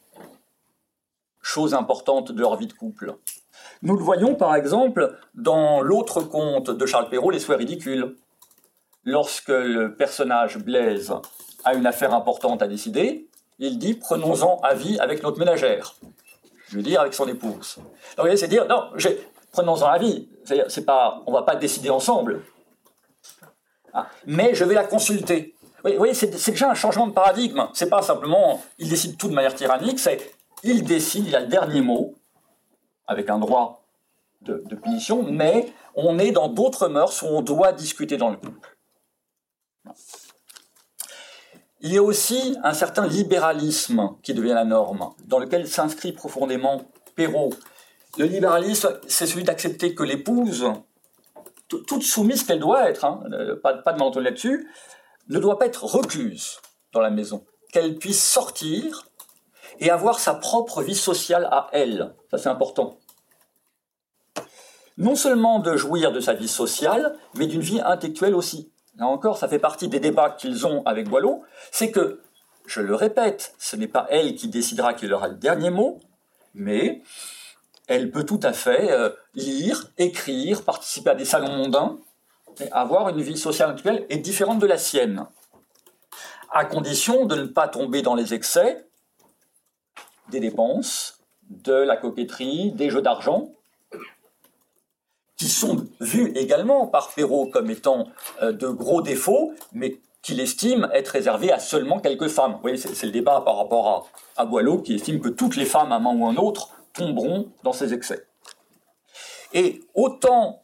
choses importantes de leur vie de couple. Nous le voyons par exemple dans l'autre conte de Charles Perrault, Les souhaits ridicules. Lorsque le personnage Blaise a une affaire importante à décider, il dit prenons-en avis avec notre ménagère. Je veux dire avec son épouse. Donc, c'est dire non, prenons-en avis. C'est pas, on va pas décider ensemble. Ah, mais je vais la consulter. Vous voyez, c'est déjà un changement de paradigme. C'est pas simplement il décide tout de manière tyrannique, c'est il décide, il a le dernier mot, avec un droit de, de punition, mais on est dans d'autres mœurs où on doit discuter dans le couple. Il y a aussi un certain libéralisme qui devient la norme, dans lequel s'inscrit profondément Perrault. Le libéralisme, c'est celui d'accepter que l'épouse, toute soumise qu'elle doit être, hein, pas, pas, de menton là-dessus, ne doit pas être recluse dans la maison, qu'elle puisse sortir et avoir sa propre vie sociale à elle. Ça, c'est important. Non seulement de jouir de sa vie sociale, mais d'une vie intellectuelle aussi. Là encore, ça fait partie des débats qu'ils ont avec Boileau. C'est que, je le répète, ce n'est pas elle qui décidera qu'il aura le dernier mot, mais elle peut tout à fait euh, lire, écrire, participer à des salons mondains, avoir une vie sociale intellectuelle et différente de la sienne, à condition de ne pas tomber dans les excès des dépenses, de la coquetterie, des jeux d'argent, qui sont vus également par Perrault comme étant euh, de gros défauts, mais qu'il estime être réservés à seulement quelques femmes. Voyez, c'est le débat par rapport à, à Boileau, qui estime que toutes les femmes, à un moment ou un autre, tomberont dans ces excès. Et autant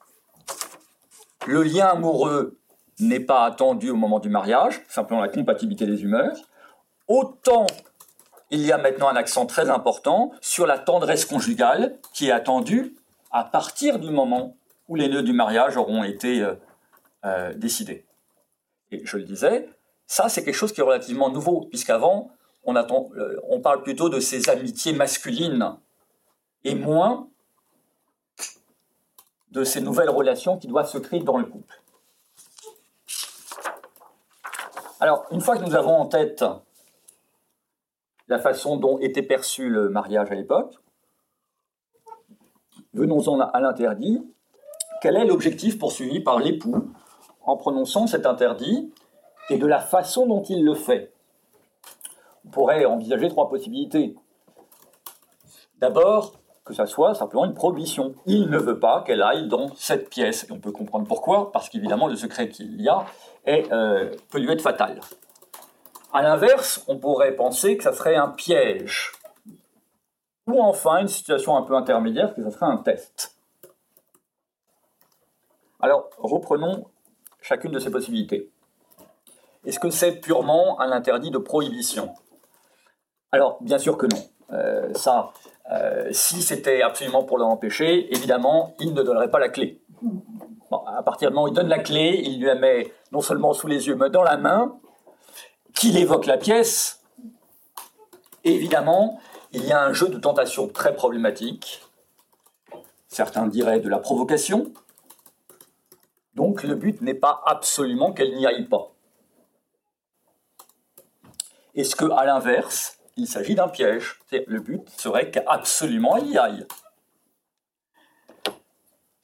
le lien amoureux n'est pas attendu au moment du mariage, simplement la compatibilité des humeurs, autant il y a maintenant un accent très important sur la tendresse conjugale qui est attendue à partir du moment où les nœuds du mariage auront été euh, euh, décidés. Et je le disais, ça c'est quelque chose qui est relativement nouveau, puisqu'avant on, euh, on parle plutôt de ces amitiés masculines et moins de ces nouvelles relations qui doivent se créer dans le couple. Alors, une fois que nous avons en tête la façon dont était perçu le mariage à l'époque. Venons-en à l'interdit. Quel est l'objectif poursuivi par l'époux en prononçant cet interdit et de la façon dont il le fait? On pourrait envisager trois possibilités. D'abord, que ça soit simplement une prohibition. Il ne veut pas qu'elle aille dans cette pièce. On peut comprendre pourquoi, parce qu'évidemment, le secret qu'il y a euh, peut lui être fatal. À l'inverse, on pourrait penser que ça serait un piège. Ou enfin, une situation un peu intermédiaire, que ça serait un test. Alors, reprenons chacune de ces possibilités. Est-ce que c'est purement un interdit de prohibition? Alors, bien sûr que non. Euh, ça, euh, si c'était absolument pour l'empêcher, évidemment, il ne donnerait pas la clé. à partir du moment où il donne la clé, il lui la met non seulement sous les yeux, mais dans la main, qu'il évoque la pièce, évidemment, il y a un jeu de tentation très problématique. Certains diraient de la provocation. Donc le but n'est pas absolument qu'elle n'y aille pas. Est-ce que, à l'inverse, il s'agit d'un piège? Le but serait qu'absolument elle y aille.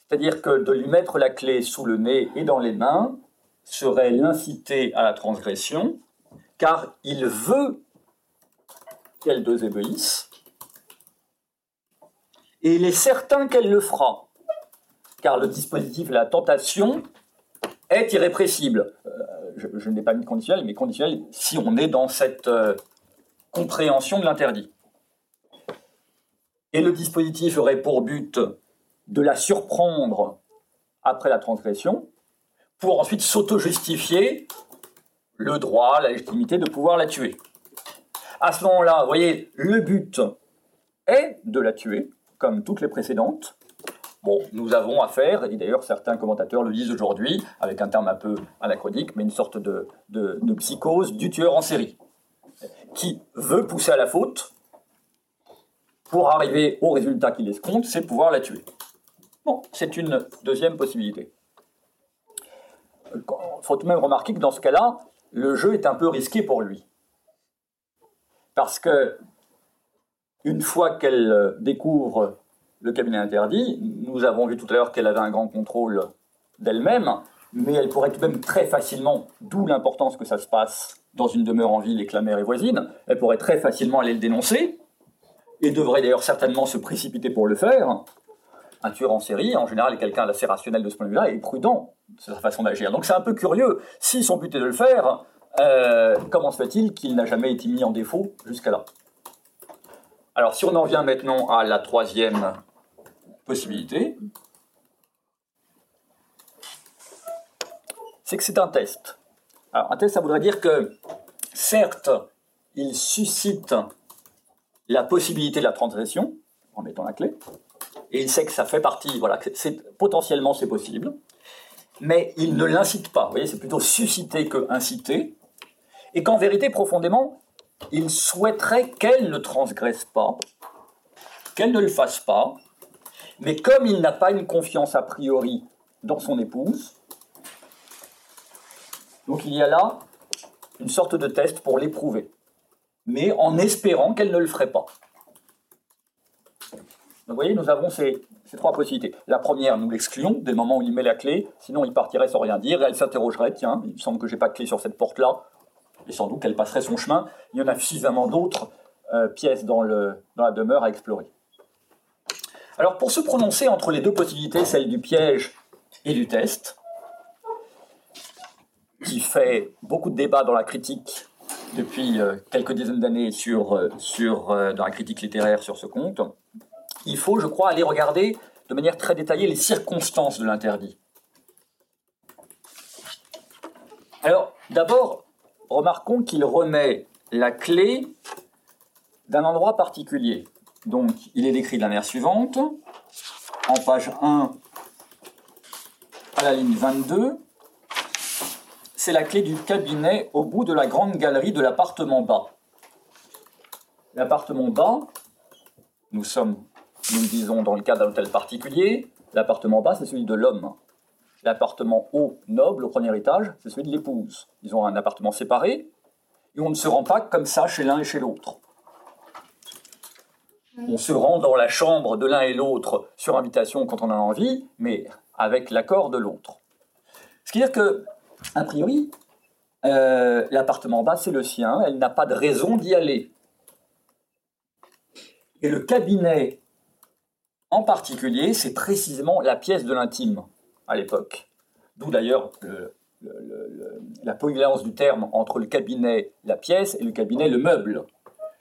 C'est-à-dire que de lui mettre la clé sous le nez et dans les mains serait l'inciter à la transgression car il veut qu'elle désobéisse, et il est certain qu'elle le fera, car le dispositif la tentation est irrépressible. Euh, je, n'ai pas mis conditionnel, mais conditionnel si on est dans cette euh, compréhension de l'interdit. Et le dispositif aurait pour but de la surprendre après la transgression, pour ensuite s'auto-justifier le droit, la légitimité de pouvoir la tuer. À ce moment-là, vous voyez, le but est de la tuer, comme toutes les précédentes. Bon, nous avons affaire, et d'ailleurs certains commentateurs le disent aujourd'hui, avec un terme un peu anachronique, mais une sorte de, psychose du tueur en série, qui veut pousser à la faute, pour arriver au résultat qu'il escompte, c'est pouvoir la tuer. Bon, c'est une deuxième possibilité. Il faut tout de même remarquer que dans ce cas-là, le jeu est un peu risqué pour lui. Parce que, une fois qu'elle découvre le cabinet interdit, nous avons vu tout à l'heure qu'elle avait un grand contrôle d'elle-même, mais elle pourrait tout de même très facilement, d'où l'importance que ça se passe dans une demeure en ville et que la mère est voisine, elle pourrait très facilement aller le dénoncer, et devrait d'ailleurs certainement se précipiter pour le faire. Un tueur en série, en général, est quelqu'un d'assez rationnel de ce point de vue-là et prudent de sa façon d'agir. Donc c'est un peu curieux. Si son but est de le faire, euh, comment se fait-il qu'il n'a jamais été mis en défaut jusqu'à là? Alors si on en vient maintenant à la troisième possibilité, c'est que c'est un test. Alors, un test, ça voudrait dire que, certes, il suscite la possibilité de la transgression, en mettant la clé, et il sait que ça fait partie, voilà, potentiellement c'est possible, mais il ne l'incite pas. Vous voyez, c'est plutôt susciter que inciter, et qu'en vérité, profondément, il souhaiterait qu'elle ne transgresse pas, qu'elle ne le fasse pas, mais comme il n'a pas une confiance a priori dans son épouse, donc il y a là une sorte de test pour l'éprouver, mais en espérant qu'elle ne le ferait pas. Donc vous voyez, nous avons ces, trois possibilités. La première, nous l'excluons dès le moment où il met la clé, sinon il partirait sans rien dire, et elle s'interrogerait, tiens, il me semble que j'ai pas de clé sur cette porte-là, et sans doute qu'elle passerait son chemin. Il y en a suffisamment d'autres euh, pièces dans la demeure à explorer. Alors pour se prononcer entre les deux possibilités, celle du piège et du test, qui fait beaucoup de débats dans la critique depuis euh, quelques dizaines d'années sur, euh, euh, dans la critique littéraire sur ce compte, il faut, je crois, aller regarder de manière très détaillée les circonstances de l'interdit. Alors, d'abord, remarquons qu'il remet la clé d'un endroit particulier. Donc, il est décrit de la manière suivante, en page 1 à la ligne 22 c'est la clé du cabinet au bout de la grande galerie de l'appartement bas. L'appartement bas, nous sommes, nous le disons dans le cas d'un hôtel particulier, l'appartement bas c'est celui de l'homme. L'appartement haut, noble, au premier étage, c'est celui de l'épouse. Ils ont un appartement séparé, et on ne se rend pas comme ça chez l'un et chez l'autre. On se rend dans la chambre de l'un et l'autre sur invitation quand on a envie, mais avec l'accord de l'autre. Ce qui veut dire que a priori, euh, l'appartement bas, c'est le sien, elle n'a pas de raison d'y aller. Et le cabinet, en particulier, c'est précisément la pièce de l'intime à l'époque. D'où d'ailleurs la polyvalence du terme entre le cabinet, la pièce, et le cabinet, le meuble.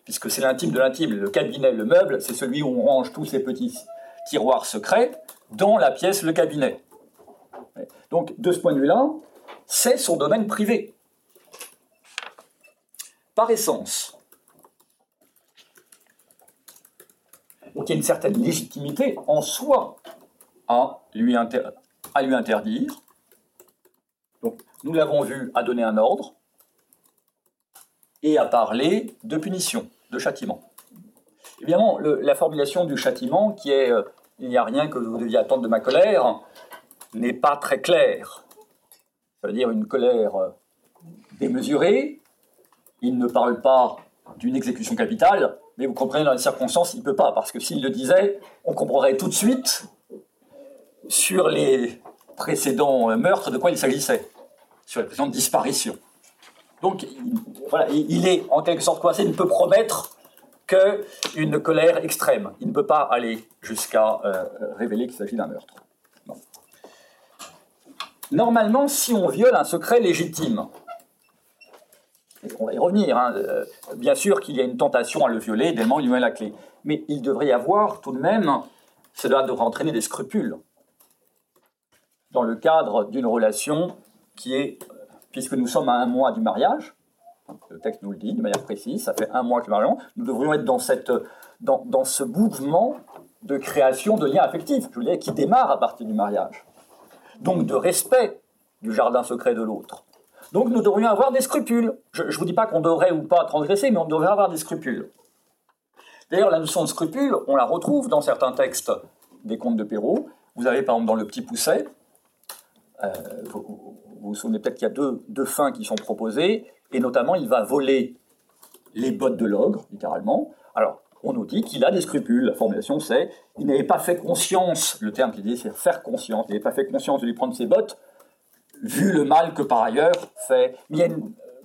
Puisque c'est l'intime de l'intime. Le cabinet, le meuble, c'est celui où on range tous ces petits tiroirs secrets dans la pièce, le cabinet. Donc, de ce point de vue-là, c'est son domaine privé. Par essence. Donc il y a une certaine légitimité en soi à lui, à lui interdire. Donc nous l'avons vu à donner un ordre et à parler de punition, de châtiment. Évidemment, la formulation du châtiment, qui est euh, il n'y a rien que vous deviez attendre de ma colère, n'est pas très claire ça veut dire une colère euh, démesurée. Il ne parle pas d'une exécution capitale, mais vous comprenez dans les circonstances, il ne peut pas, parce que s'il le disait, on comprendrait tout de suite sur les précédents euh, meurtres de quoi il s'agissait, sur les précédentes disparitions. Donc, voilà, il est en quelque sorte coincé, il ne peut promettre qu'une colère extrême. Il ne peut pas aller jusqu'à euh, révéler qu'il s'agit d'un meurtre. Normalement, si on viole un secret légitime, on va y revenir, hein, euh, bien sûr qu'il y a une tentation à le violer, évidemment il lui met la clé. Mais il devrait y avoir tout de même, cela devrait entraîner des scrupules dans le cadre d'une relation qui est, puisque nous sommes à un mois du mariage, le texte nous le dit de manière précise, ça fait un mois que nous marions, nous devrions être dans, cette, dans, dans ce mouvement de création de liens affectifs, qui démarre à partir du mariage donc de respect du jardin secret de l'autre. Donc nous devrions avoir des scrupules. Je ne vous dis pas qu'on devrait ou pas transgresser, mais on devrait avoir des scrupules. D'ailleurs, la notion de scrupule, on la retrouve dans certains textes des contes de Perrault. Vous avez par exemple dans Le Petit Pousset, euh, vous, souvenez peut-être qu'il y a deux, deux fins qui sont proposées, et notamment il va voler les bottes de l'ogre, littéralement. Alors, on nous dit qu'il a des scrupules. La formulation, c'est il n'avait pas fait conscience, le terme qu'il dit, c'est faire conscience, il n'avait pas fait conscience de lui prendre ses bottes, vu le mal que par ailleurs fait,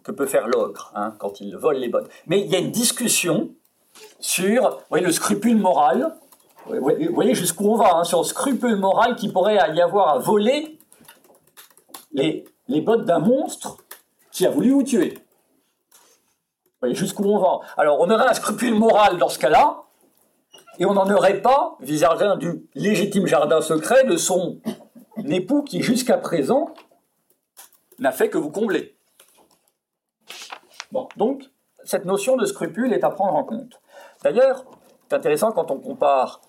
que peut faire l'ogre hein, quand il vole les bottes. Mais il y a une discussion sur le scrupule moral. Vous voyez jusqu'où on va, hein, sur le scrupule moral qui pourrait y avoir à voler les, bottes d'un monstre qui a voulu vous tuer. Vous voyez jusqu'où on va. Alors, on aurait un scrupule moral dans ce cas-là, et on n'en aurait pas vis-à-vis du légitime jardin secret de son époux qui, jusqu'à présent, n'a fait que vous combler. Bon, donc, cette notion de scrupule est à prendre en compte. D'ailleurs, c'est intéressant quand on compare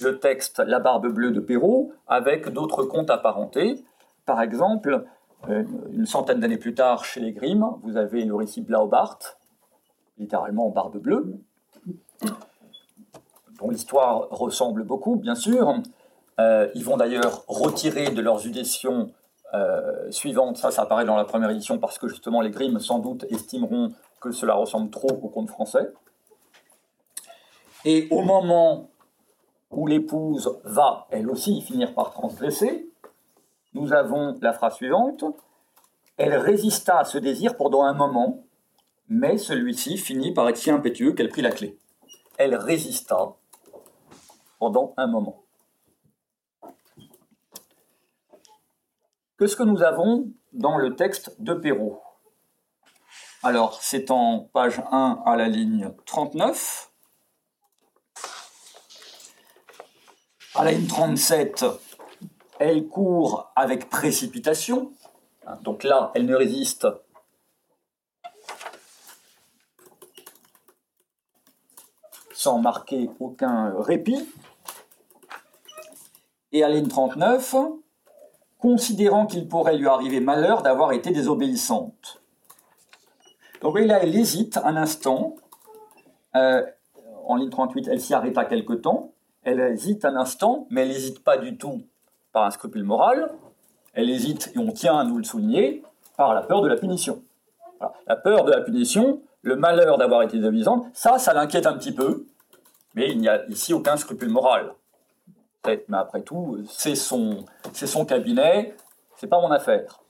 le texte La barbe bleue de Perrault avec d'autres contes apparentés. Par exemple, euh, une centaine d'années plus tard, chez les Grimm, vous avez le récit Blaubart, littéralement Barbe Bleue, dont l'histoire ressemble beaucoup, bien sûr. Euh, ils vont d'ailleurs retirer de leurs éditions euh, suivantes, ça, ça apparaît dans la première édition parce que justement les Grimm, sans doute, estimeront que cela ressemble trop au conte français. Et au moment où l'épouse va, elle aussi, finir par transgresser, nous avons la phrase suivante. Elle résista à ce désir pendant un moment, mais celui-ci finit par être si impétueux qu'elle prit la clé. Elle résista pendant un moment. Qu'est-ce que nous avons dans le texte de Perrault Alors, c'est en page 1 à la ligne 39. À la ligne 37, elle court avec précipitation. Donc là, elle ne résiste sans marquer aucun répit. Et à ligne 39, considérant qu'il pourrait lui arriver malheur d'avoir été désobéissante. Donc là, elle hésite un instant. Euh, en ligne 38, elle s'y arrêta quelque temps. Elle hésite un instant, mais elle n'hésite pas du tout par un scrupule moral. Elle hésite, et on tient à nous le souligner, par la peur de la punition. La peur de la punition, le malheur d'avoir été désobéissante, ça, ça l'inquiète un petit peu. Mais il n'y a ici aucun scrupule moral. Mais après tout, c'est son, c'est son cabinet, c'est pas mon affaire.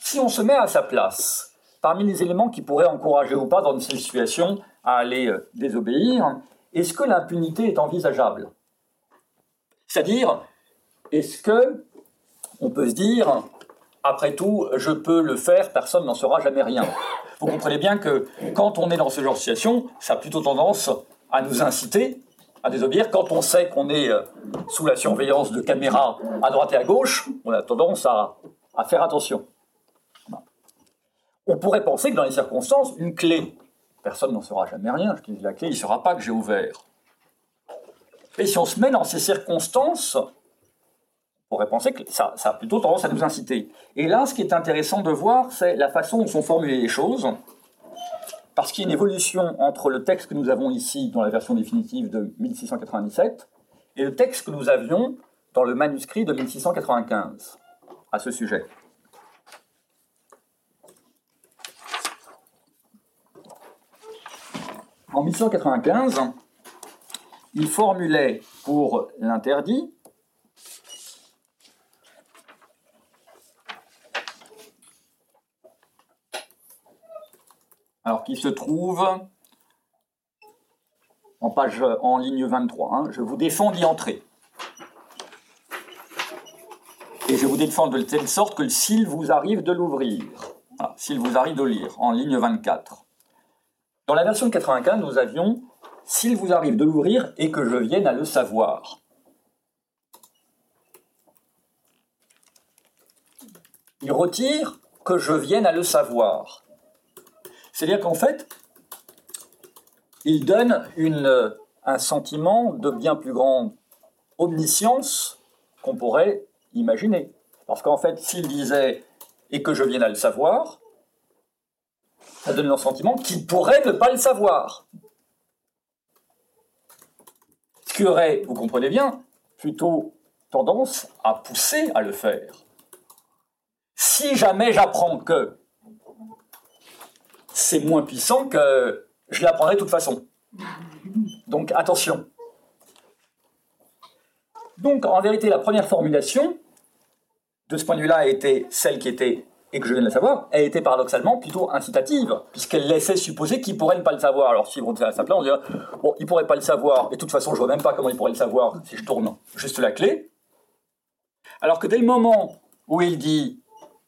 Si on se met à sa place, parmi les éléments qui pourraient encourager ou pas dans une situation à aller euh, désobéir, est-ce que l'impunité est envisageable? C'est-à-dire, est-ce que on peut se dire, après tout, je peux le faire, personne n'en saura jamais rien vous comprenez bien que quand on est dans ce genre de situation, ça a plutôt tendance à nous inciter à désobéir. Quand on sait qu'on est euh, sous la surveillance de caméras à droite et à gauche, on a tendance à, faire attention. On pourrait penser que dans les circonstances, une clé, personne n'en saura jamais rien. Je dis la clé, il ne saura pas que j'ai ouvert. Et si on se met dans ces circonstances, on pourrait penser que ça, a plutôt tendance à nous inciter. Et là, ce qui est intéressant de voir, c'est la façon dont sont formulées les choses, parce qu'il y a une évolution entre le texte que nous avons ici dans la version définitive de 1697 et le texte que nous avions dans le manuscrit de 1695 à ce sujet. En 1695, il formulait pour l'interdit alors qui se trouve en page en ligne 23. Hein. Je vous défends d'y entrer. Et je vous défends de telle sorte que s'il vous arrive de l'ouvrir, s'il vous arrive de lire, en ligne 24. Dans la version 95, nous avions s'il vous arrive de l'ouvrir et que je vienne à le savoir. Il retire que je vienne à le savoir. C'est-à-dire qu'en fait, il donne un sentiment de bien plus grande omniscience qu'on pourrait imaginer. Parce qu'en fait, s'il disait et que je vienne à le savoir, ça donne le sentiment qu'il pourrait ne pas le savoir. Aurait, vous comprenez bien, plutôt tendance à pousser à le faire. Si jamais j'apprends que c'est moins puissant que je l'apprendrai de toute façon. Donc attention. Donc en vérité, la première formulation, de ce point de vue-là, a été celle qui était, et que je viens de le savoir, a été paradoxalement plutôt incitative, puisqu'elle laissait supposer qu'il pourrait ne pas le savoir. Alors si on fait à sa place, on dirait, bon, il pourrait pas le savoir, et de toute façon, je vois même pas comment il pourrait le savoir si je tourne juste la clé. Alors que dès le moment où il dit,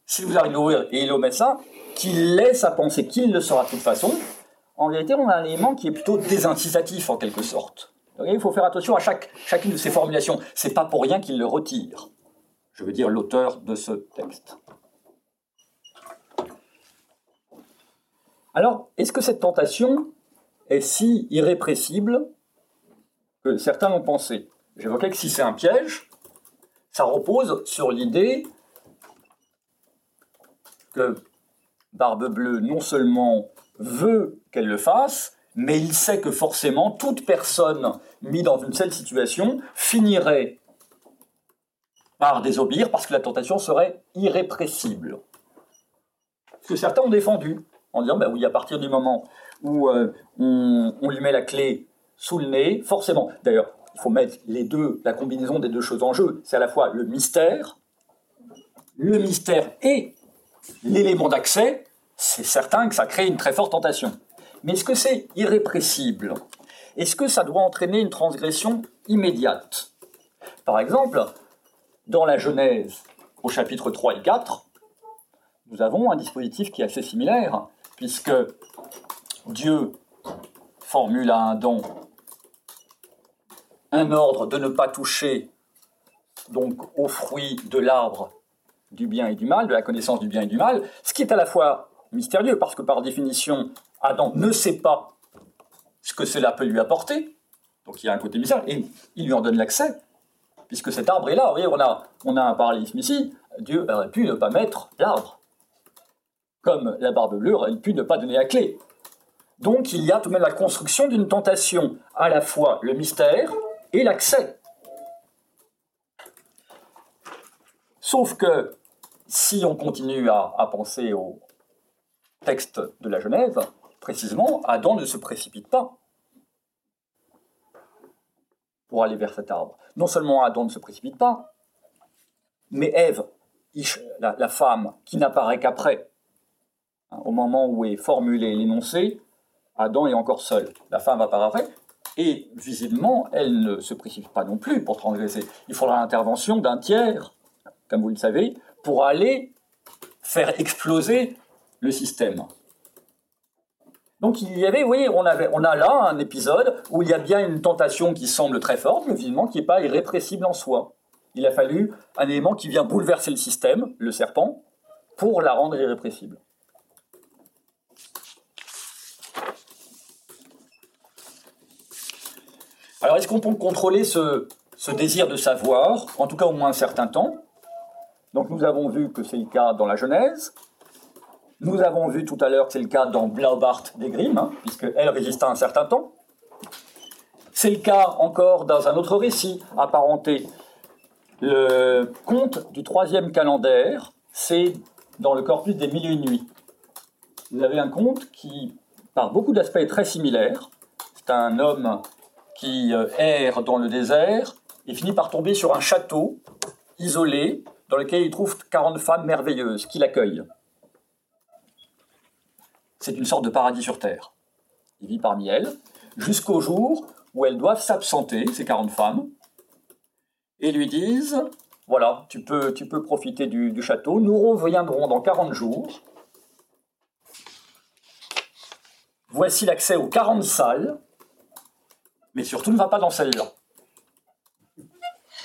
si vous arrivez à ouvrir et il omet ça, qu'il laisse à penser qu'il le sera de toute façon, en vérité, on a un élément qui est plutôt désincitatif en quelque sorte. il faut faire attention à chaque, chacune de ces formulations. C'est pas pour rien qu'il le retire. Je veux dire l'auteur de ce texte. Alors, est-ce que cette tentation est si irrépressible que certains l'ont pensé? J'évoquais que si c'est un piège, ça repose sur l'idée que Barbe Bleue non seulement veut qu'elle le fasse, mais il sait que forcément toute personne mise dans une telle situation finirait par désobéir parce que la tentation serait irrépressible. Ce que certains ont défendu en disant bah oui, à partir du moment où euh, on, on, lui met la clé sous le nez, forcément, d'ailleurs, il faut mettre les deux, la combinaison des deux choses en jeu. C'est à la fois le mystère, le mystère et l'élément d'accès, c'est certain que ça crée une très forte tentation. Mais est-ce que c'est irrépressible? Est-ce que ça doit entraîner une transgression immédiate? Par exemple, dans la Genèse, au chapitre 3 et 4, nous avons un dispositif qui est assez similaire, puisque Dieu formule à Adam un ordre de ne pas toucher donc aux fruits de l'arbre du bien et du mal, de la connaissance du bien et du mal, ce qui est à la fois mystérieux, parce que par définition, Adam ne sait pas ce que cela peut lui apporter, donc il y a un côté mystérieux, et il lui en donne l'accès, puisque cet arbre est là. Vous voyez, on a, on a un parallélisme ici, Dieu aurait pu ne pas mettre l'arbre, comme la barbe bleue aurait pu ne pas donner la clé. Donc il y a tout de même la construction d'une tentation, à la fois le mystère et l'accès. Sauf que si on continue à, penser au texte de la Genèse, précisément, Adam ne se précipite pas pour aller vers cet arbre. Non seulement Adam ne se précipite pas, mais Ève, la, femme, qui n'apparaît qu'après, au moment où est formulé l'énoncé, Adam est encore seul. La femme après, et visiblement, elle ne se précipite pas non plus pour transgresser. Il faudra l'intervention d'un tiers, comme vous le savez, pour aller faire exploser le système. Donc il y avait, oui, on, avait, on a là un épisode où il y a bien une tentation qui semble très forte, mais finalement qui n'est pas irrépressible en soi. Il a fallu un élément qui vient bouleverser le système, le serpent, pour la rendre irrépressible. Alors est-ce qu'on peut contrôler ce, désir de savoir, en tout cas au moins un certain temps? Donc nous avons vu que c'est le cas dans la Genèse. Nous avons vu tout à l'heure que c'est le cas dans Blaubart des Grimm, hein, puisqu'elle résista un certain temps. C'est le cas encore dans un autre récit apparenté. Le conte du troisième calendaire, c'est dans le corpus des mille et une nuits. Vous avez un conte qui, par beaucoup d'aspects, est très similaire. C'est un homme qui euh, erre dans le désert et finit par tomber sur un château isolé dans lequel il trouve 40 femmes merveilleuses qui l'accueillent. C'est une sorte de paradis sur Terre. Il vit parmi elles, jusqu'au jour où elles doivent s'absenter, ces 40 femmes, et lui disent, voilà, tu peux, tu peux profiter du, du château, nous reviendrons dans 40 jours. Voici l'accès aux 40 salles, mais surtout ne va pas dans celle-là.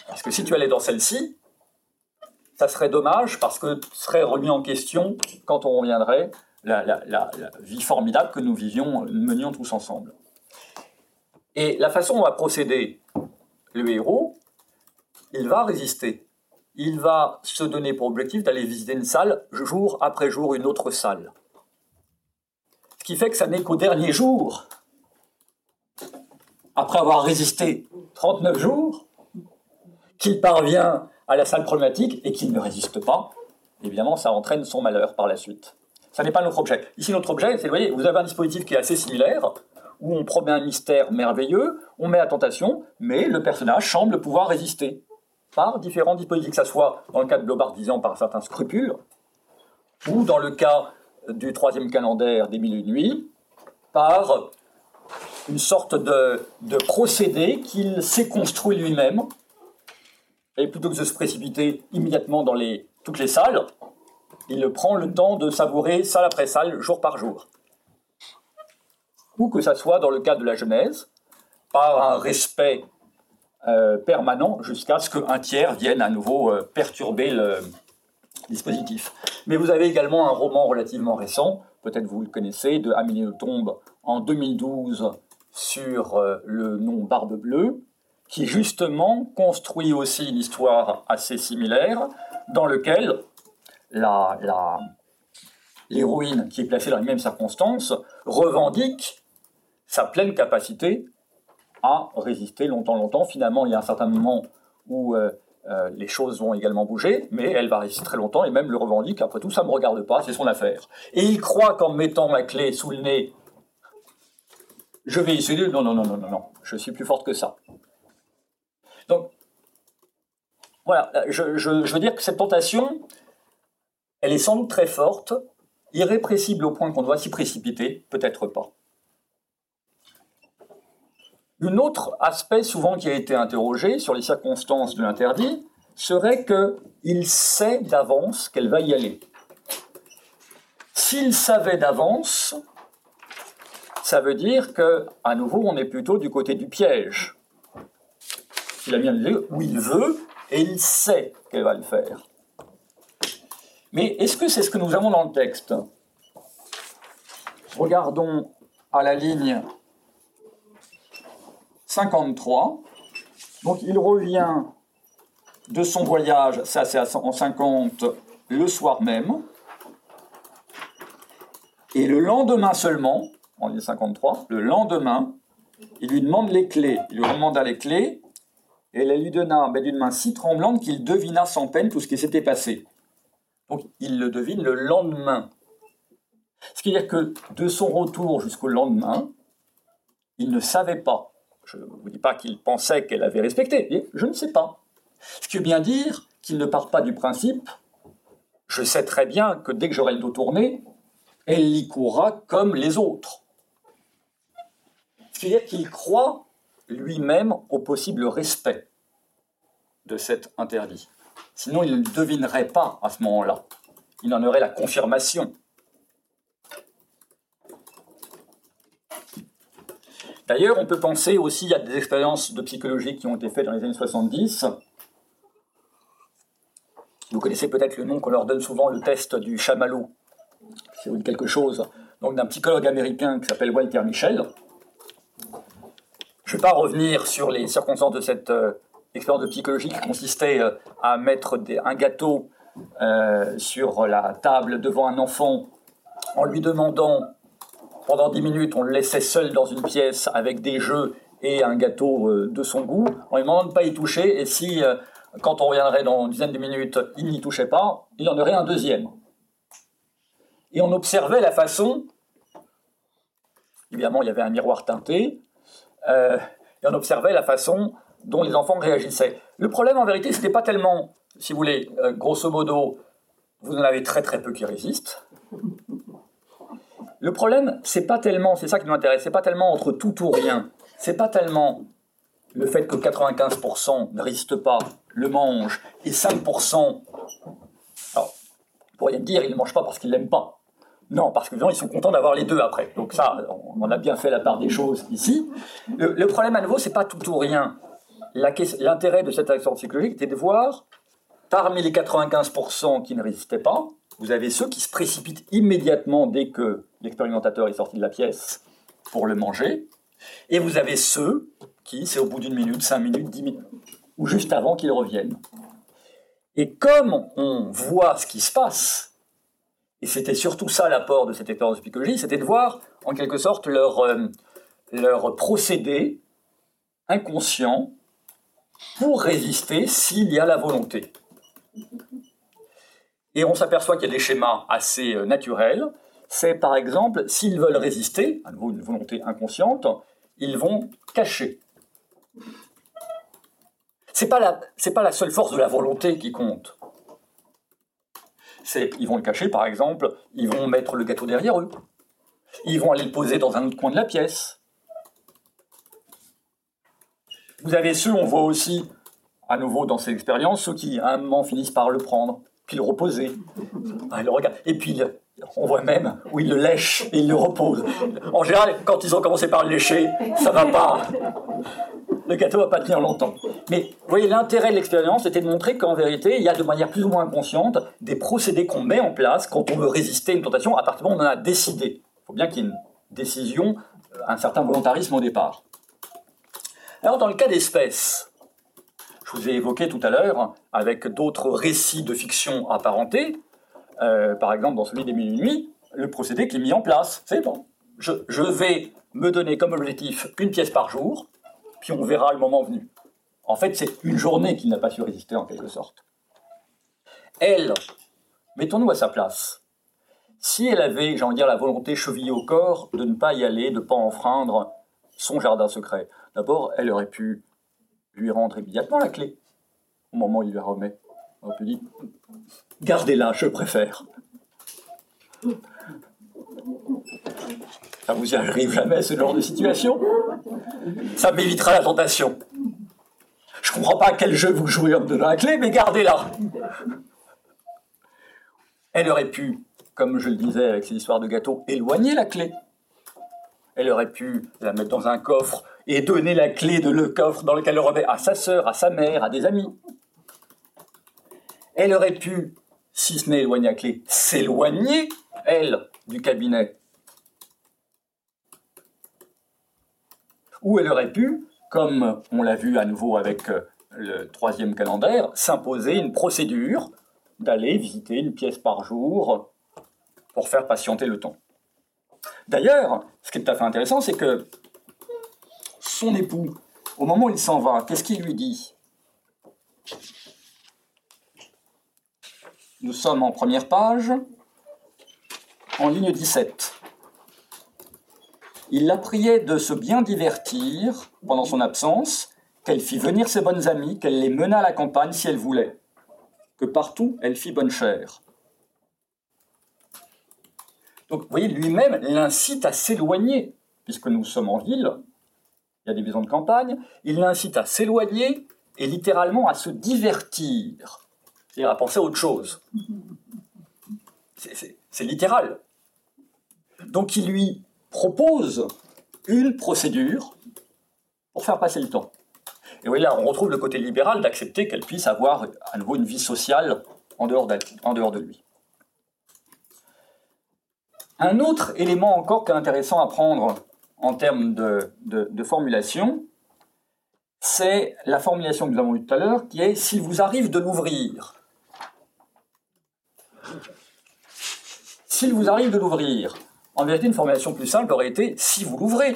Parce que si tu allais dans celle-ci, ça serait dommage parce que serait remis en question, quand on reviendrait, la, vie formidable que nous vivions, menions tous ensemble. Et la façon dont va procéder le héros, il va résister. Il va se donner pour objectif d'aller visiter une salle, jour après jour, une autre salle. qui fait que ça n'est qu'au dernier jour, après avoir résisté 39 jours, qu'il parvient à la salle problématique et qu'il ne résiste pas. Évidemment, ça entraîne son malheur par la suite. Ça n'est pas notre objet. Ici, notre objet, c'est, vous voyez, vous avez un dispositif qui est assez similaire, où on promet un mystère merveilleux, on met la tentation, mais le personnage semble pouvoir résister par différents dispositifs, que ce soit dans le cas de Blobardisant par certains scrupules, ou dans le cas du troisième calendaire des mille et nuits, par une sorte de, procédé qu'il s'est construit lui-même, et plutôt que de se précipiter immédiatement dans les, toutes les salles, il prend le temps de savourer salle après salle, jour par jour. Ou que ça soit dans le cas de la Genèse, par un respect euh, permanent jusqu'à ce qu'un tiers vienne à nouveau euh, perturber le dispositif. Mais vous avez également un roman relativement récent, peut-être vous le connaissez, de Amélie Tombe en 2012 sur euh, le nom Barbe Bleue, qui justement construit aussi une histoire assez similaire, dans lequel l'héroïne, qui est placée dans les mêmes circonstances, revendique sa pleine capacité à résister longtemps, longtemps. Finalement, il y a un certain moment où euh, euh, les choses vont également bouger, mais elle va résister très longtemps et même le revendique. Après tout, ça ne me regarde pas, c'est son affaire. Et il croit qu'en mettant ma clé sous le nez, je vais y Non, non, non, non, non, non, je suis plus forte que ça. Donc, voilà, je, je veux dire que cette tentation, elle est sans doute très forte, irrépressible au point qu'on doit s'y précipiter, peut-être pas. Un autre aspect souvent qui a été interrogé sur les circonstances de l'interdit serait qu'il sait d'avance qu'elle va y aller. S'il savait d'avance, ça veut dire que, à nouveau, on est plutôt du côté du piège. Il a bien dit où il veut et il sait qu'elle va le faire. Mais est-ce que c'est ce que nous avons dans le texte? Regardons à la ligne 53. Donc il revient de son voyage, ça c'est en 50, le soir même. Et le lendemain seulement, en ligne 53, le lendemain, il lui demande les clés. Il lui demanda les clés, et elle lui donna ben, d'une main si tremblante qu'il devina sans peine tout ce qui s'était passé. Donc il le devine le lendemain. Ce qui veut dire que de son retour jusqu'au lendemain, il ne savait pas je ne vous dis pas qu'il pensait qu'elle avait respecté, je ne sais pas. Ce qui veut bien dire qu'il ne part pas du principe je sais très bien que dès que j'aurai le dos tourné, elle y courra comme les autres. Ce qui veut dire qu'il croit lui-même au possible respect de cet interdit. Sinon, il ne devinerait pas à ce moment-là. Il en aurait la confirmation. D'ailleurs, on peut penser aussi à des expériences de psychologie qui ont été faites dans les années 70. Vous connaissez peut-être le nom qu'on leur donne souvent, le test du chamallow. Dites quelque chose. Donc d'un psychologue américain qui s'appelle Walter Michel. Je ne vais pas revenir sur les circonstances de cette euh, expérience de psychologie qui consistait euh, à mettre un gâteau euh, sur la table devant un enfant en lui demandant pendant 10 minutes, on le laissait seul dans une pièce avec des jeux et un gâteau de son goût. On lui demandait de ne pas y toucher, et si, quand on reviendrait dans une dizaine de minutes, il n'y touchait pas, il en aurait un deuxième. Et on observait la façon, évidemment il y avait un miroir teinté, euh, et on observait la façon dont les enfants réagissaient. Le problème en vérité, ce n'était pas tellement, si vous voulez, grosso modo, vous en avez très très peu qui résistent. Le problème, c'est pas tellement, c'est ça qui m'intéresse, c'est pas tellement entre tout ou rien. C'est pas tellement le fait que 95% ne résistent pas, le mangent, et 5%, alors, vous pourriez me dire, ils ne mangent pas parce qu'ils l'aiment pas. Non, parce que ils sont contents d'avoir les deux après. Donc ça, on a bien fait la part des choses ici. Le, problème à nouveau, c'est pas tout ou rien. L'intérêt de cette action psychologique était de voir, parmi les 95% qui ne résistaient pas, vous avez ceux qui se précipitent immédiatement dès que l'expérimentateur est sorti de la pièce pour le manger. Et vous avez ceux qui, c'est au bout d'une minute, cinq minutes, dix minutes, ou juste avant qu'ils reviennent. Et comme on voit ce qui se passe, et c'était surtout ça l'apport de cette expérience de psychologie, c'était de voir en quelque sorte leur, euh, leur procédé inconscient pour résister s'il y a la volonté. Et on s'aperçoit qu'il y a des schémas assez euh, naturels. C'est par exemple, s'ils veulent résister, à nouveau une volonté inconsciente, ils vont cacher. C'est pas pas la seule force de la volonté qui compte. C'est, ils vont le cacher, par exemple, ils vont mettre le gâteau derrière eux. Ils vont aller le poser dans un autre coin de la pièce. Vous avez ceux, on voit aussi, à nouveau dans ces expériences, ceux qui, à un moment, finissent par le prendre, puis le reposer. Ah, le Et puis, on voit même où ils le lèchent et ils le reposent. En général, quand ils ont commencé par le lécher, ça va pas. Le gâteau va pas tenir longtemps. Mais vous voyez, l'intérêt de l'expérience, c'était de montrer qu'en vérité, il y a de manière plus ou moins inconsciente des procédés qu'on met en place quand on veut résister à une tentation à partir du moment où on en a décidé. Il faut bien qu'il y ait une décision, un certain volontarisme au départ. Alors, dans le cas d'espèces, je vous ai évoqué tout à l'heure, avec d'autres récits de fiction apparentés, euh, par exemple dans celui des mille nuits, le procédé qui est mis en place. C'est bon. Je, vais me donner comme objectif une pièce par jour, puis on verra le moment venu. En fait, c'est une journée qu'il n'a pas su résister en quelque sorte. Elle, mettons-nous à sa place. Si elle avait, j'ai envie de dire, la volonté chevillée au corps de ne pas y aller, de ne pas enfreindre son jardin secret, D'abord, elle aurait pu lui rendre immédiatement la clé au moment où il la remet. On aurait pu dire Gardez-la, je préfère. Ça vous arrive jamais, ce genre de situation? Ça m'évitera la tentation. Je comprends pas quel jeu vous jouez en me donnant la clé, mais gardez-la. Elle aurait pu, comme je le disais avec ces histoires de gâteaux, éloigner la clé. Elle aurait pu la mettre dans un coffre et donner la clé de le coffre dans lequel elle remet à sa sœur, à sa mère, à des amis. Elle aurait pu, si ce n'est éloigner la clé, s'éloigner, elle, du cabinet. Ou elle aurait pu, comme on l'a vu à nouveau avec euh, le troisième calendaire, s'imposer une procédure d'aller visiter une pièce par jour pour faire patienter le temps. D'ailleurs, ce qui est tout à fait intéressant, c'est que son époux, au moment où il s'en va, qu'est-ce qu'il lui dit? Nous sommes en première page, en ligne 17. Il la priait de se bien divertir pendant son absence, qu'elle fit venir ses bonnes amies, qu'elle les menât à la campagne si elle voulait, que partout elle fit bonne chère. Donc, vous voyez, lui-même l'incite à s'éloigner, puisque nous sommes en ville, il y a des maisons de campagne, il l'incite à s'éloigner et littéralement à se divertir, c'est-à-dire à penser à autre chose. C'est littéral. Donc il lui propose une procédure pour faire passer le temps. Et oui, là, on retrouve le côté libéral d'accepter qu'elle puisse avoir à nouveau une vie sociale en dehors de lui. Un autre élément encore qui est intéressant à prendre en termes de, formulation, c'est la formulation que nous avons eue tout à l'heure, qui est s'il vous arrive de l'ouvrir. S'il vous arrive de l'ouvrir. En vérité, une formulation plus simple aurait été si vous l'ouvrez.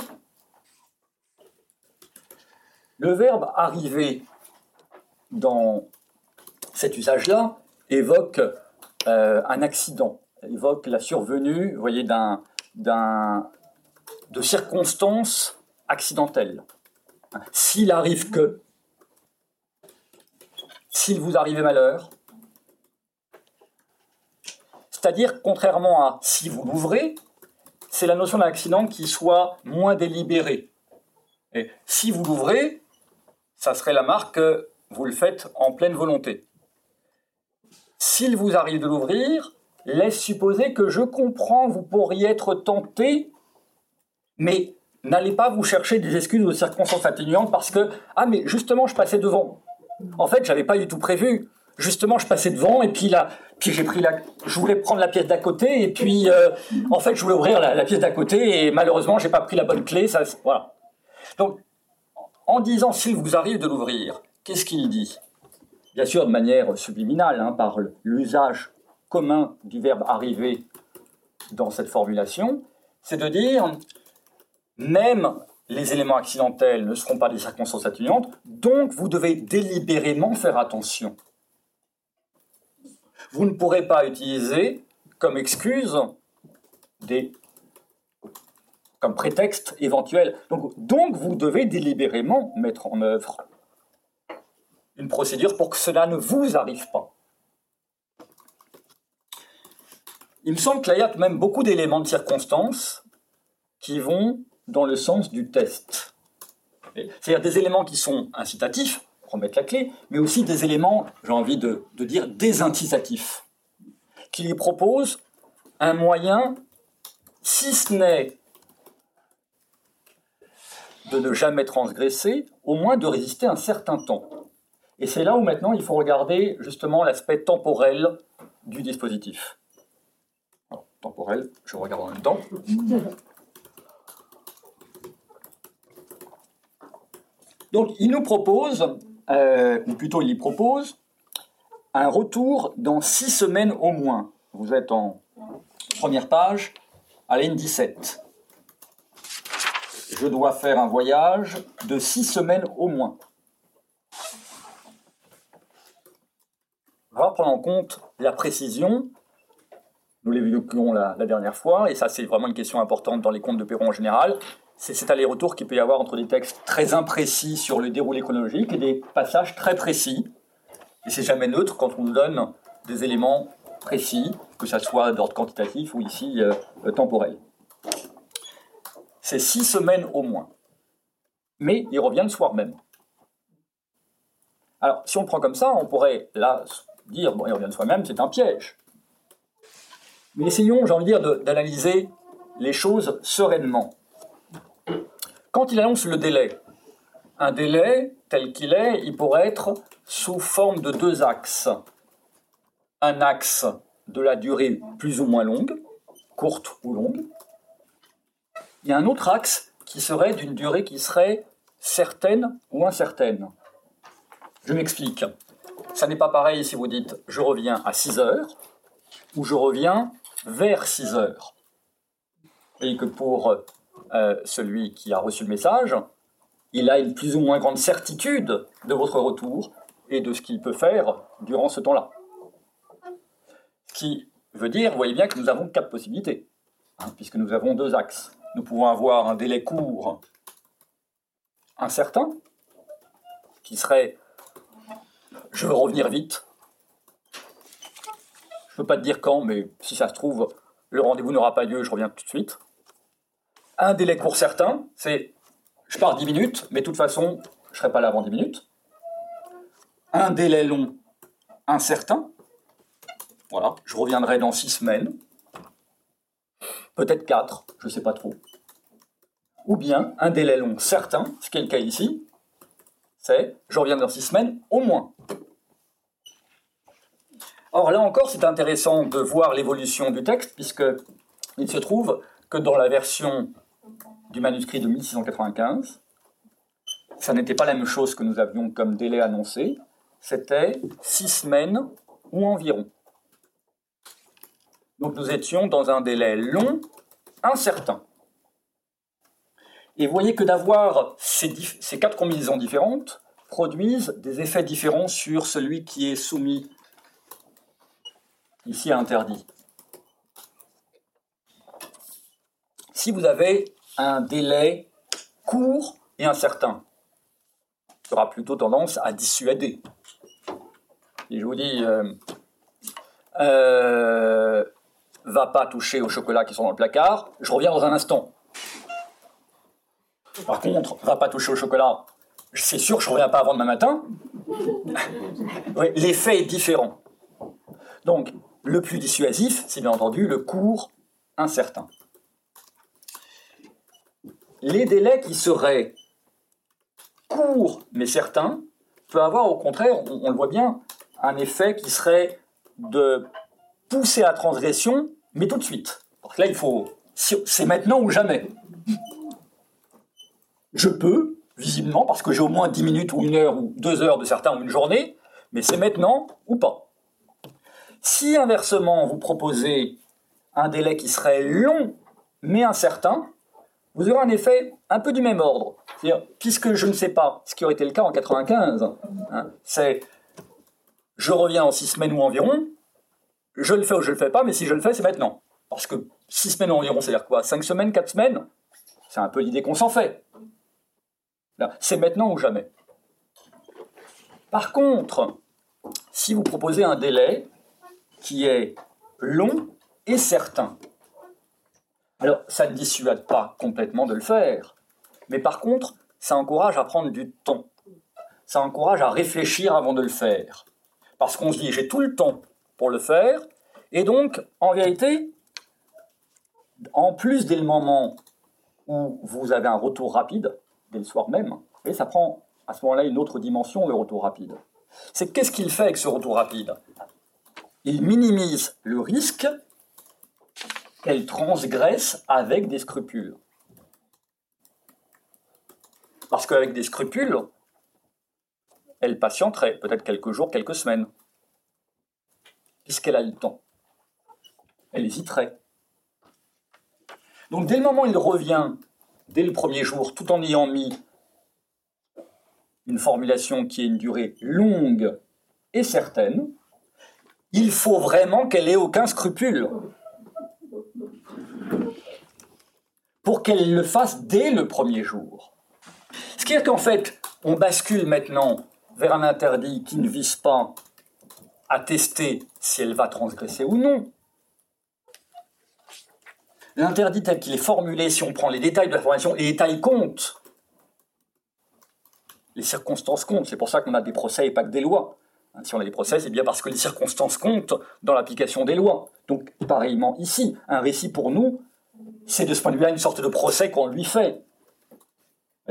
Le verbe arriver dans cet usage-là évoque euh, un accident évoque la survenue, vous voyez, d'un, de circonstances accidentelles. S'il arrive que, s'il vous arrive malheur, c'est-à-dire, contrairement à si vous l'ouvrez, c'est la notion d'accident qui soit moins délibérée. Et si vous l'ouvrez, ça serait la marque que vous le faites en pleine volonté. S'il vous arrive de l'ouvrir, laisse supposer que je comprends, vous pourriez être tenté, mais n'allez pas vous chercher des excuses des circonstances atténuantes parce que, ah mais justement, je passais devant. En fait, j'avais pas du tout prévu. Justement, je passais devant et puis là, puis j'ai pris la, je voulais prendre la pièce d'à côté et puis euh, en fait, je voulais ouvrir la, pièce d'à côté et malheureusement, j'ai pas pris la bonne clé. Ça, voilà. Donc, en disant s'il vous arrive de l'ouvrir, qu'est-ce qu'il dit? Bien sûr, de manière subliminale, hein, par l'usage commun du verbe arriver dans cette formulation, c'est de dire même les éléments accidentels ne seront pas des circonstances atténuantes, donc vous devez délibérément faire attention. Vous ne pourrez pas utiliser comme excuse des comme prétexte éventuel. Donc, vous devez délibérément mettre en œuvre une procédure pour que cela ne vous arrive pas. Il me semble qu'il y a même beaucoup d'éléments de circonstance qui vont dans le sens du test. C'est-à-dire des éléments qui sont incitatifs, remettre la clé, mais aussi des éléments, j'ai envie de, dire, désincitatifs, qui lui proposent un moyen, si ce n'est de ne jamais transgresser, au moins de résister un certain temps. Et c'est là où maintenant il faut regarder justement l'aspect temporel du dispositif. temporel, je regarde en même temps. Donc il nous propose, euh, ou plutôt il y propose, un retour dans six semaines au moins. Vous êtes en première page, à la 17. Je dois faire un voyage de six semaines au moins. On va prendre en compte la précision. Nous l'évoquions la, la dernière fois, et ça c'est vraiment une question importante dans les comptes de Perron en général c'est cet aller-retour qu'il peut y avoir entre des textes très imprécis sur le déroulé chronologique et des passages très précis. Et c'est jamais neutre quand on nous donne des éléments précis, que ce soit d'ordre quantitatif ou ici euh, euh, temporel. C'est six semaines au moins. Mais il revient le soir même. Alors, si on prend comme ça, on pourrait là dire, bon, il revient le soir même, c'est un piège. Mais essayons, j'ai envie de dire, d'analyser les choses sereinement. Quand il annonce le délai, un délai tel qu'il est, il pourrait être sous forme de deux axes. Un axe de la durée plus ou moins longue, courte ou longue. Il y a un autre axe qui serait d'une durée qui serait certaine ou incertaine. Je m'explique. Ça n'est pas pareil si vous dites je reviens à 6 heures ou je reviens vers 6 heures. Et que pour euh, celui qui a reçu le message, il a une plus ou moins grande certitude de votre retour et de ce qu'il peut faire durant ce temps-là. Ce qui veut dire, vous voyez bien que nous avons quatre possibilités, hein, puisque nous avons deux axes. Nous pouvons avoir un délai court incertain, qui serait je veux revenir vite. Je ne peux pas te dire quand, mais si ça se trouve, le rendez-vous n'aura pas lieu, je reviens tout de suite. Un délai court certain, c'est je pars 10 minutes, mais de toute façon, je ne serai pas là avant 10 minutes. Un délai long incertain, voilà, je reviendrai dans 6 semaines, peut-être 4, je ne sais pas trop. Ou bien un délai long certain, ce qui est le cas ici, c'est je reviens dans 6 semaines au moins. Or là encore, c'est intéressant de voir l'évolution du texte, puisque il se trouve que dans la version du manuscrit de 1695. Ça n'était pas la même chose que nous avions comme délai annoncé, c'était six semaines ou environ. Donc nous étions dans un délai long, incertain. Et vous voyez que d'avoir ces, ces, quatre combinaisons différentes produisent des effets différents sur celui qui est soumis ici à interdit. Si vous avez un délai court et incertain. Il aura plutôt tendance à dissuader. Et je vous dis, euh, euh, va pas toucher aux chocolats qui sont dans le placard, je reviens dans un instant. Par contre, va pas toucher au chocolat, c'est sûr que je reviens pas avant demain matin. L'effet est différent. Donc, le plus dissuasif, c'est bien entendu le court incertain les délais qui seraient courts mais certains peuvent avoir au contraire, on, le voit bien, un effet qui serait de pousser à transgression, mais tout de suite. Donc là, il faut. C'est maintenant ou jamais. Je peux, visiblement, parce que j'ai au moins 10 minutes ou une heure ou deux heures de certains ou une journée, mais c'est maintenant ou pas. Si inversement vous proposez un délai qui serait long mais incertain, vous aurez un effet un peu du même ordre. C'est-à-dire, puisque je ne sais pas ce qui aurait été le cas en 95, hein, c'est je reviens en six semaines ou environ, je le fais ou je le fais pas, mais si je le fais, c'est maintenant. Parce que six semaines ou environ, c'est-à-dire quoi? Cinq semaines, quatre semaines? C'est un peu l'idée qu'on s'en fait. C'est maintenant ou jamais. Par contre, si vous proposez un délai qui est long et certain, alors ça ne dissuade pas complètement de le faire, mais par contre, ça encourage à prendre du temps. Ça encourage à réfléchir avant de le faire. Parce qu'on se dit, j'ai tout le temps pour le faire, et donc, en vérité, en plus dès le moment où vous avez un retour rapide, dès le soir même, et ça prend à ce moment-là une autre dimension, le retour rapide. C'est qu'est-ce qu'il fait avec ce retour rapide? Il minimise le risque qu'elle transgresse avec des scrupules. Parce qu'avec des scrupules, elle patienterait peut-être quelques jours, quelques semaines, puisqu'elle a le temps. Elle hésiterait. Donc dès le moment où il revient, dès le premier jour, tout en ayant mis une formulation qui ait une durée longue et certaine, il faut vraiment qu'elle ait aucun scrupule pour qu'elle le fasse dès le premier jour. Ce qui est qu'en fait, on bascule maintenant vers un interdit qui ne vise pas à tester si elle va transgresser ou non. L'interdit tel qu'il est formulé, si on prend les détails de la formation, les détails comptent les circonstances comptent. C'est pour ça qu'on a des procès et pas que des lois. Hein, si on a des procès, c'est bien parce que les circonstances comptent dans l'application des lois. Donc, pareillement ici, un récit pour nous, c'est de ce point de vue-là une sorte de procès qu'on lui fait. Vous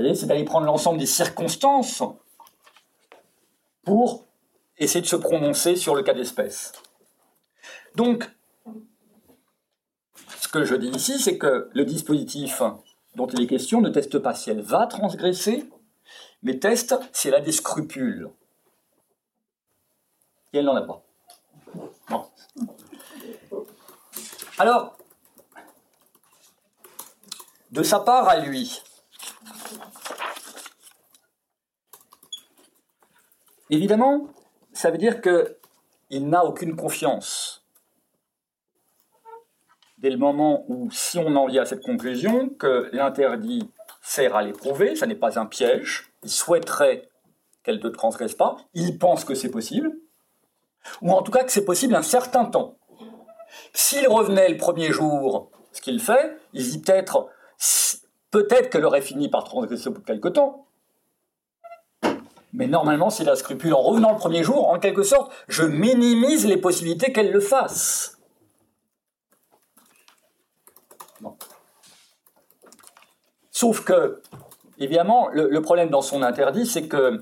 voyez, c'est d'aller prendre l'ensemble des circonstances pour essayer de se prononcer sur le cas d'espèce. Donc, ce que je dis ici, c'est que le dispositif dont il est question ne teste pas si elle va transgresser, mais teste si elle a des scrupules. Et elle n'en a pas. Alors, de sa part à lui, évidemment, ça veut dire qu'il n'a aucune confiance. Dès le moment où, si on en vient à cette conclusion, que l'interdit sert à l'éprouver, ça n'est pas un piège, il souhaiterait qu'elle ne transgresse pas, il pense que c'est possible, ou en tout cas que c'est possible un certain temps. S'il revenait le premier jour, ce qu'il fait, il dit peut-être, peut-être qu'elle aurait fini par transgresser au bout de quelque temps. Mais normalement, s'il a scrupule en revenant le premier jour, en quelque sorte, je minimise les possibilités qu'elle le fasse. Sauf que Évidemment, le, problème dans son interdit, c'est que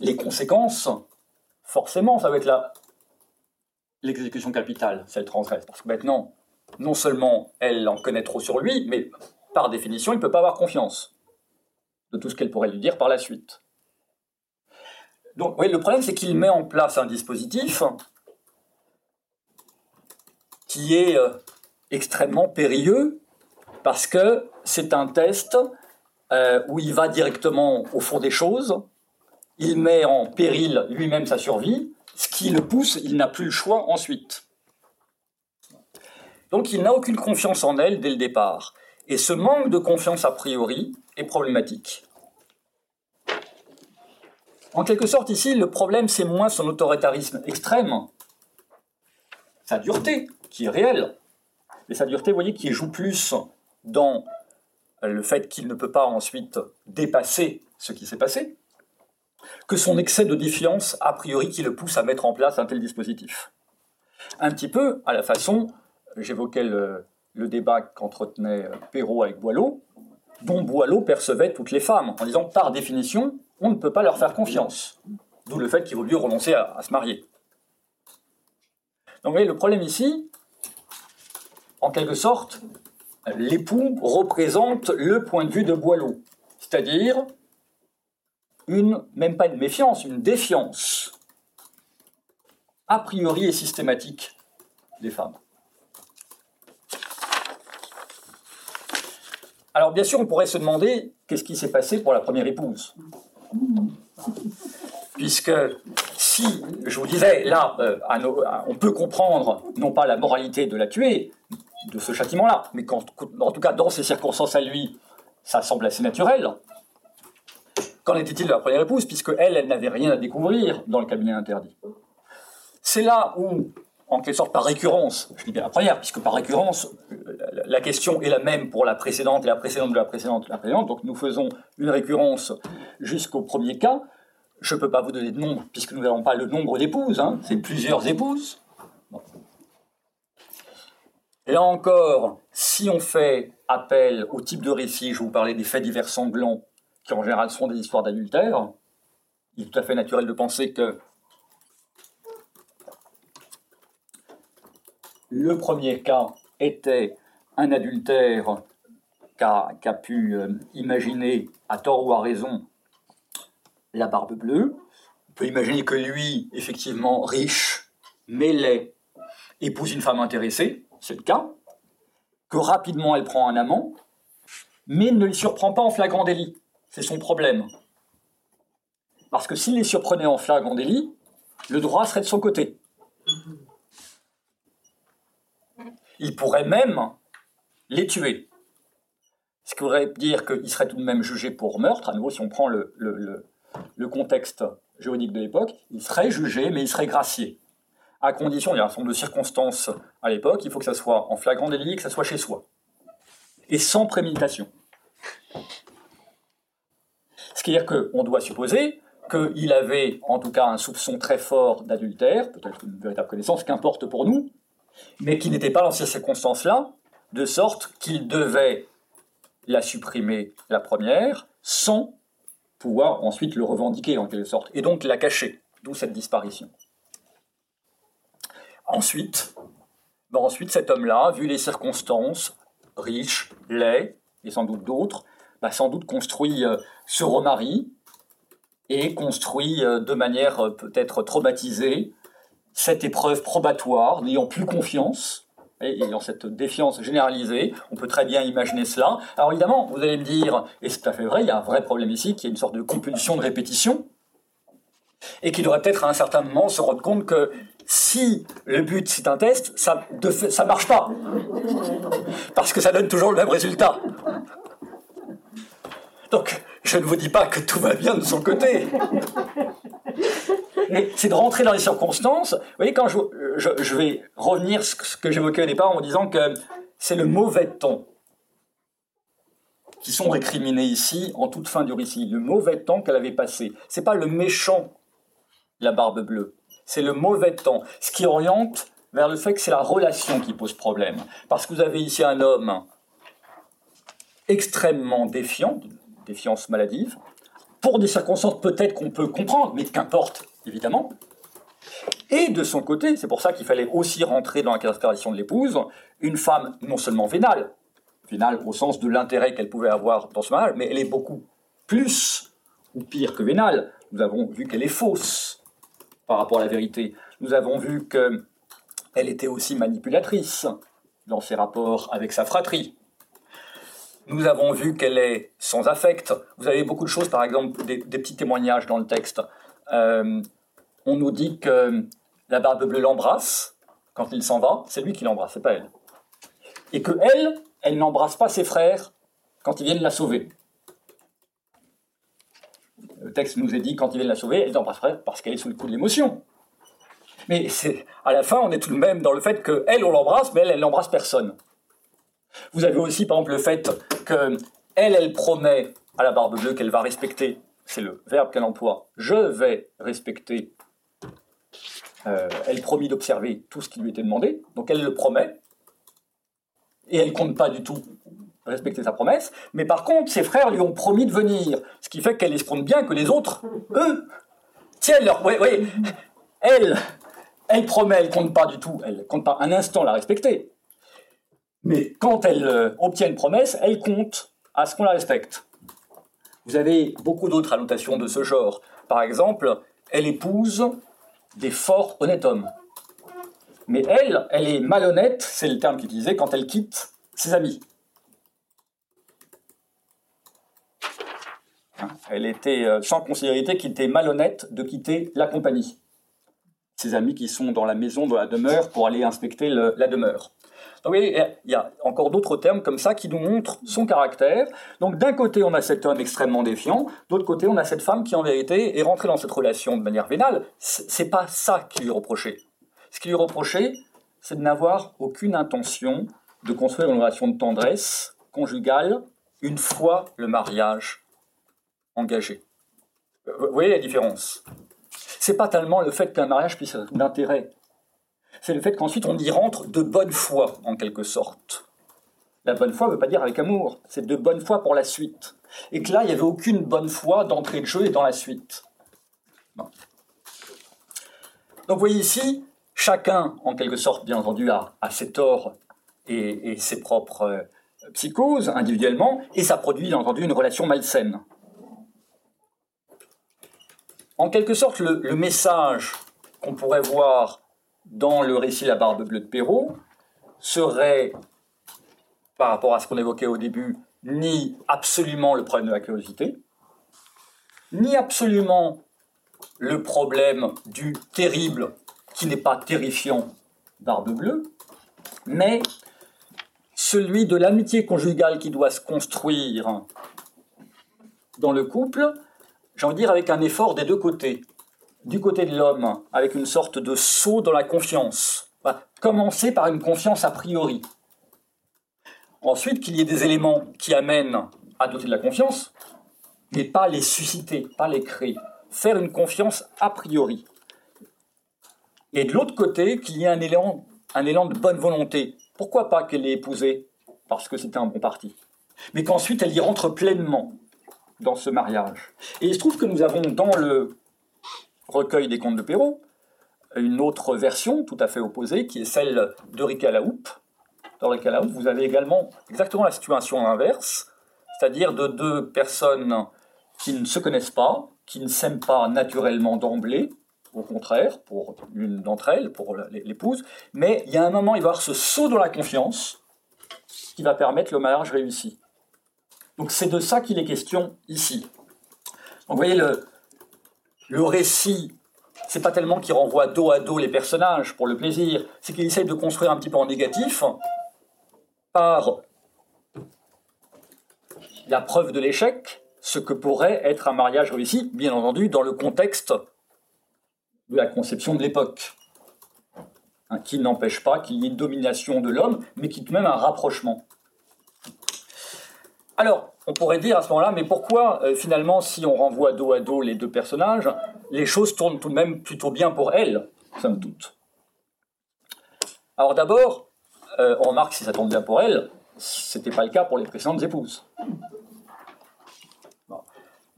les conséquences, forcément, ça va être l'exécution capitale, celle transgresse. Parce que maintenant, non seulement elle en connaît trop sur lui, mais par définition, il ne peut pas avoir confiance de tout ce qu'elle pourrait lui dire par la suite. Donc, oui, le problème, c'est qu'il met en place un dispositif qui est euh, extrêmement périlleux parce que c'est un test euh, où il va directement au fond des choses, il met en péril lui-même sa survie, ce qui le pousse, il n'a plus le choix ensuite. Donc il n'a aucune confiance en elle dès le départ. Et ce manque de confiance a priori est problématique. En quelque sorte, ici, le problème, c'est moins son autoritarisme extrême, sa dureté, qui est réelle. Mais sa dureté, vous voyez, qui joue plus dans le fait qu'il ne peut pas ensuite dépasser ce qui s'est passé, que son excès de défiance, a priori, qui le pousse à mettre en place un tel dispositif. Un petit peu à la façon, j'évoquais le, débat qu'entretenait euh, Perrault avec Boileau, dont Boileau percevait toutes les femmes, en disant par définition, on ne peut pas leur faire confiance. D'où le fait qu'il vaut mieux renoncer à, se marier. Donc vous voyez, le problème ici, en quelque sorte, l'époux représente le point de vue de Boileau, c'est-à-dire une, même pas une méfiance, une défiance a priori et systématique des femmes. Alors bien sûr, on pourrait se demander qu'est-ce qui s'est passé pour la première épouse. Puisque si, je vous disais, là, euh, on peut comprendre non pas la moralité de la tuer, de ce châtiment-là, mais en tout cas dans ces circonstances à lui, ça semble assez naturel. Qu'en était-il de la première épouse, puisque elle, elle n'avait rien à découvrir dans le cabinet interdit? C'est là où, en quelque sorte par récurrence, je dis bien la première, puisque par récurrence, la question est la même pour la précédente et la précédente de la précédente et la précédente, donc nous faisons une récurrence jusqu'au premier cas. Je ne peux pas vous donner de nombre, puisque nous n'avons pas le nombre d'épouses, hein, c'est plusieurs épouses. Là encore, si on fait appel au type de récit, je vous parlais des faits divers sanglants, qui en général sont des histoires d'adultère, il est tout à fait naturel de penser que le premier cas était un adultère qu'a pu euh, imaginer, à tort ou à raison, la barbe bleue. On peut imaginer que lui, effectivement riche, mêlé, épouse une femme intéressée, c'est le cas, que rapidement elle prend un amant, mais ne les surprend pas en flagrant délit. C'est son problème. Parce que s'il les surprenait en flagrant délit, le droit serait de son côté. Il pourrait même les tuer. Ce qui voudrait dire qu'il serait tout de même jugé pour meurtre. À nouveau, si on prend le, contexte juridique de l'époque, il serait jugé, mais il serait gracié à condition, il y a un certain nombre de circonstances à l'époque, il faut que ça soit en flagrant délit, que ça soit chez soi. Et sans préméditation. Ce qui veut dire qu'on doit supposer qu'il avait en tout cas un soupçon très fort d'adultère, peut-être une véritable connaissance, qu'importe pour nous, mais qui n'était pas dans ces circonstances-là, de sorte qu'il devait la supprimer la première, sans pouvoir ensuite le revendiquer en quelque sorte, et donc la cacher, d'où cette disparition. Ensuite, ben cet homme-là, vu les circonstances, riche, laid, et sans doute d'autres, ben sans doute construit euh, se remarie et construit euh, de manière euh, peut-être traumatisée cette épreuve probatoire, n'ayant plus confiance, et ayant cette défiance généralisée, on peut très bien imaginer cela. Alors évidemment, vous allez me dire, et c'est tout à fait vrai, il y a un vrai problème ici, qui est une sorte de compulsion de répétition, et qui devrait peut-être à un certain moment se rendre compte que si le but c'est un test, ça ne marche pas. Parce que ça donne toujours le même résultat. Donc, je ne vous dis pas que tout va bien de son côté. Mais c'est de rentrer dans les circonstances. Vous voyez, quand je, vais revenir ce que j'évoquais au départ en disant que c'est le mauvais ton qui sont récriminés ici en toute fin du récit. Le mauvais temps qu'elle avait passé. C'est pas le méchant, la barbe bleue c'est le mauvais temps, ce qui oriente vers le fait que c'est la relation qui pose problème. Parce que vous avez ici un homme extrêmement défiant, défiance maladive, pour des circonstances peut-être qu'on peut comprendre, mais qu'importe, évidemment. Et de son côté, c'est pour ça qu'il fallait aussi rentrer dans la caractérisation de l'épouse, une femme non seulement vénale, vénale au sens de l'intérêt qu'elle pouvait avoir dans ce mariage, mais elle est beaucoup plus ou pire que vénale. Nous avons vu qu'elle est fausse, par rapport à la vérité. Nous avons vu qu'elle était aussi manipulatrice dans ses rapports avec sa fratrie. Nous avons vu qu'elle est sans affect. Vous avez beaucoup de choses, par exemple, des, petits témoignages dans le texte. Euh, on nous dit que la barbe bleue l'embrasse quand il s'en va. C'est lui qui l'embrasse, c'est pas elle. Et que elle, elle n'embrasse pas ses frères quand ils viennent la sauver. Le texte nous est dit, quand il vient la sauver, elle l'embrasserait parce qu'elle est sous le coup de l'émotion. Mais à la fin, on est tout de même dans le fait qu'elle, on l'embrasse, mais elle, elle n'embrasse personne. Vous avez aussi, par exemple, le fait que elle, elle promet à la barbe bleue qu'elle va respecter, c'est le verbe qu'elle emploie, je vais respecter. Euh, elle promit d'observer tout ce qui lui était demandé, donc elle le promet, et elle compte pas du tout respecter sa promesse, mais par contre, ses frères lui ont promis de venir, ce qui fait qu'elle espronne bien que les autres, eux, tiennent leur... Oui, oui, elle, elle promet, elle compte pas du tout, elle compte pas un instant la respecter. Mais quand elle euh, obtient une promesse, elle compte à ce qu'on la respecte. Vous avez beaucoup d'autres annotations de ce genre. Par exemple, elle épouse des forts honnêtes hommes. Mais elle, elle est malhonnête, c'est le terme qu'elle utilisait, quand elle quitte ses amis. Elle était euh, sans considérer qu'il était malhonnête de quitter la compagnie. Ses amis qui sont dans la maison, dans la demeure, pour aller inspecter la demeure. Voyez, il y a encore d'autres termes comme ça qui nous montrent son caractère. Donc d'un côté, on a cet homme extrêmement défiant, d'autre côté, on a cette femme qui en vérité est rentrée dans cette relation de manière vénale. C'est pas ça qui lui reprochait. Ce qui lui reprochait, c'est de n'avoir aucune intention de construire une relation de tendresse conjugale une fois le mariage engagé. Vous voyez la différence? C'est pas tellement le fait qu'un mariage puisse être d'intérêt, c'est le fait qu'ensuite on y rentre de bonne foi, en quelque sorte. La bonne foi ne veut pas dire avec amour, c'est de bonne foi pour la suite. Et que là, il n'y avait aucune bonne foi d'entrée de jeu et dans la suite. Donc vous voyez ici, chacun, en quelque sorte, bien entendu, a, ses torts et, ses propres euh, psychoses individuellement, et ça produit, bien entendu, une relation malsaine. En quelque sorte, le message qu'on pourrait voir dans le récit La Barbe Bleue de Perrault serait, par rapport à ce qu'on évoquait au début, ni absolument le problème de la curiosité, ni absolument le problème du terrible qui n'est pas terrifiant Barbe Bleue, mais celui de l'amitié conjugale qui doit se construire dans le couple, j'ai envie de dire avec un effort des deux côtés du côté de l'homme, avec une sorte de saut dans la confiance. commencer par une confiance a priori. Ensuite, qu'il y ait des éléments qui amènent à doter de la confiance, mais pas les susciter, pas les créer. Faire une confiance a priori. Et de l'autre côté, qu'il y ait un élan, un élan de bonne volonté. Pourquoi pas qu'elle l'ait épousé? Parce que c'était un bon parti. Mais qu'ensuite elle y rentre pleinement dans ce mariage. Et il se trouve que nous avons dans le recueil des contes de Perrault, une autre version tout à fait opposée, qui est celle de Rica Laoupe. Dans Rica Laoupe, vous avez également exactement la situation inverse, c'est-à-dire de deux personnes qui ne se connaissent pas, qui ne s'aiment pas naturellement d'emblée, au contraire, pour l'une d'entre elles, pour l'épouse, mais il y a un moment, il va y avoir ce saut dans la confiance qui va permettre le mariage réussi. Donc c'est de ça qu'il est question ici. Donc vous voyez, le, le récit, c'est pas tellement qu'il renvoie dos à dos les personnages pour le plaisir, c'est qu'il essaie de construire un petit peu en négatif par la preuve de l'échec, ce que pourrait être un mariage réussi, bien entendu, dans le contexte de la conception de l'époque, hein, qui n'empêche pas qu'il y ait domination de l'homme, mais qui tout de même un rapprochement. Alors, on pourrait dire à ce moment-là, mais pourquoi euh, finalement, si on renvoie dos à dos les deux personnages, les choses tournent tout de même plutôt bien pour elle, somme toute Alors d'abord, euh, on remarque si ça tourne bien pour elle, ce n'était pas le cas pour les précédentes épouses.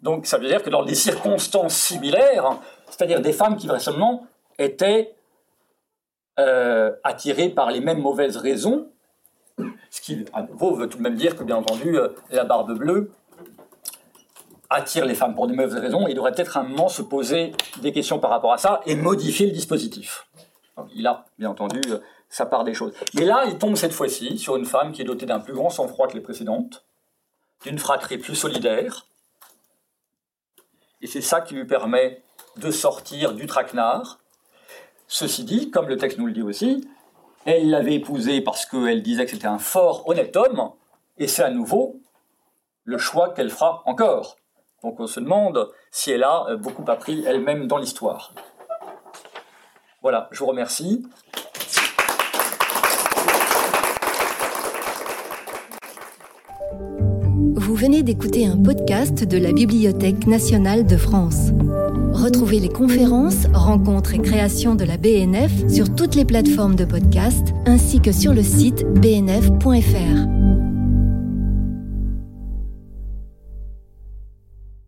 Donc ça veut dire que dans des circonstances similaires, c'est-à-dire des femmes qui vraisemblablement étaient euh, attirées par les mêmes mauvaises raisons, ce qui, à nouveau, veut tout de même dire que, bien entendu, euh, la barbe bleue attire les femmes pour de mauvaises raisons. Il devrait peut-être un moment se poser des questions par rapport à ça et modifier le dispositif. il a, bien entendu, euh, sa part des choses. Mais là, il tombe cette fois-ci sur une femme qui est dotée d'un plus grand sang-froid que les précédentes, d'une fratrie plus solidaire. Et c'est ça qui lui permet de sortir du traquenard. Ceci dit, comme le texte nous le dit aussi, elle l'avait épousé parce qu'elle disait que c'était un fort, honnête homme, et c'est à nouveau le choix qu'elle fera encore. Donc on se demande si elle a beaucoup appris elle-même dans l'histoire. Voilà, je vous remercie. Vous venez d'écouter un podcast de la Bibliothèque nationale de France. Retrouvez les conférences, rencontres et créations de la BNF sur toutes les plateformes de podcast ainsi que sur le site bnf.fr.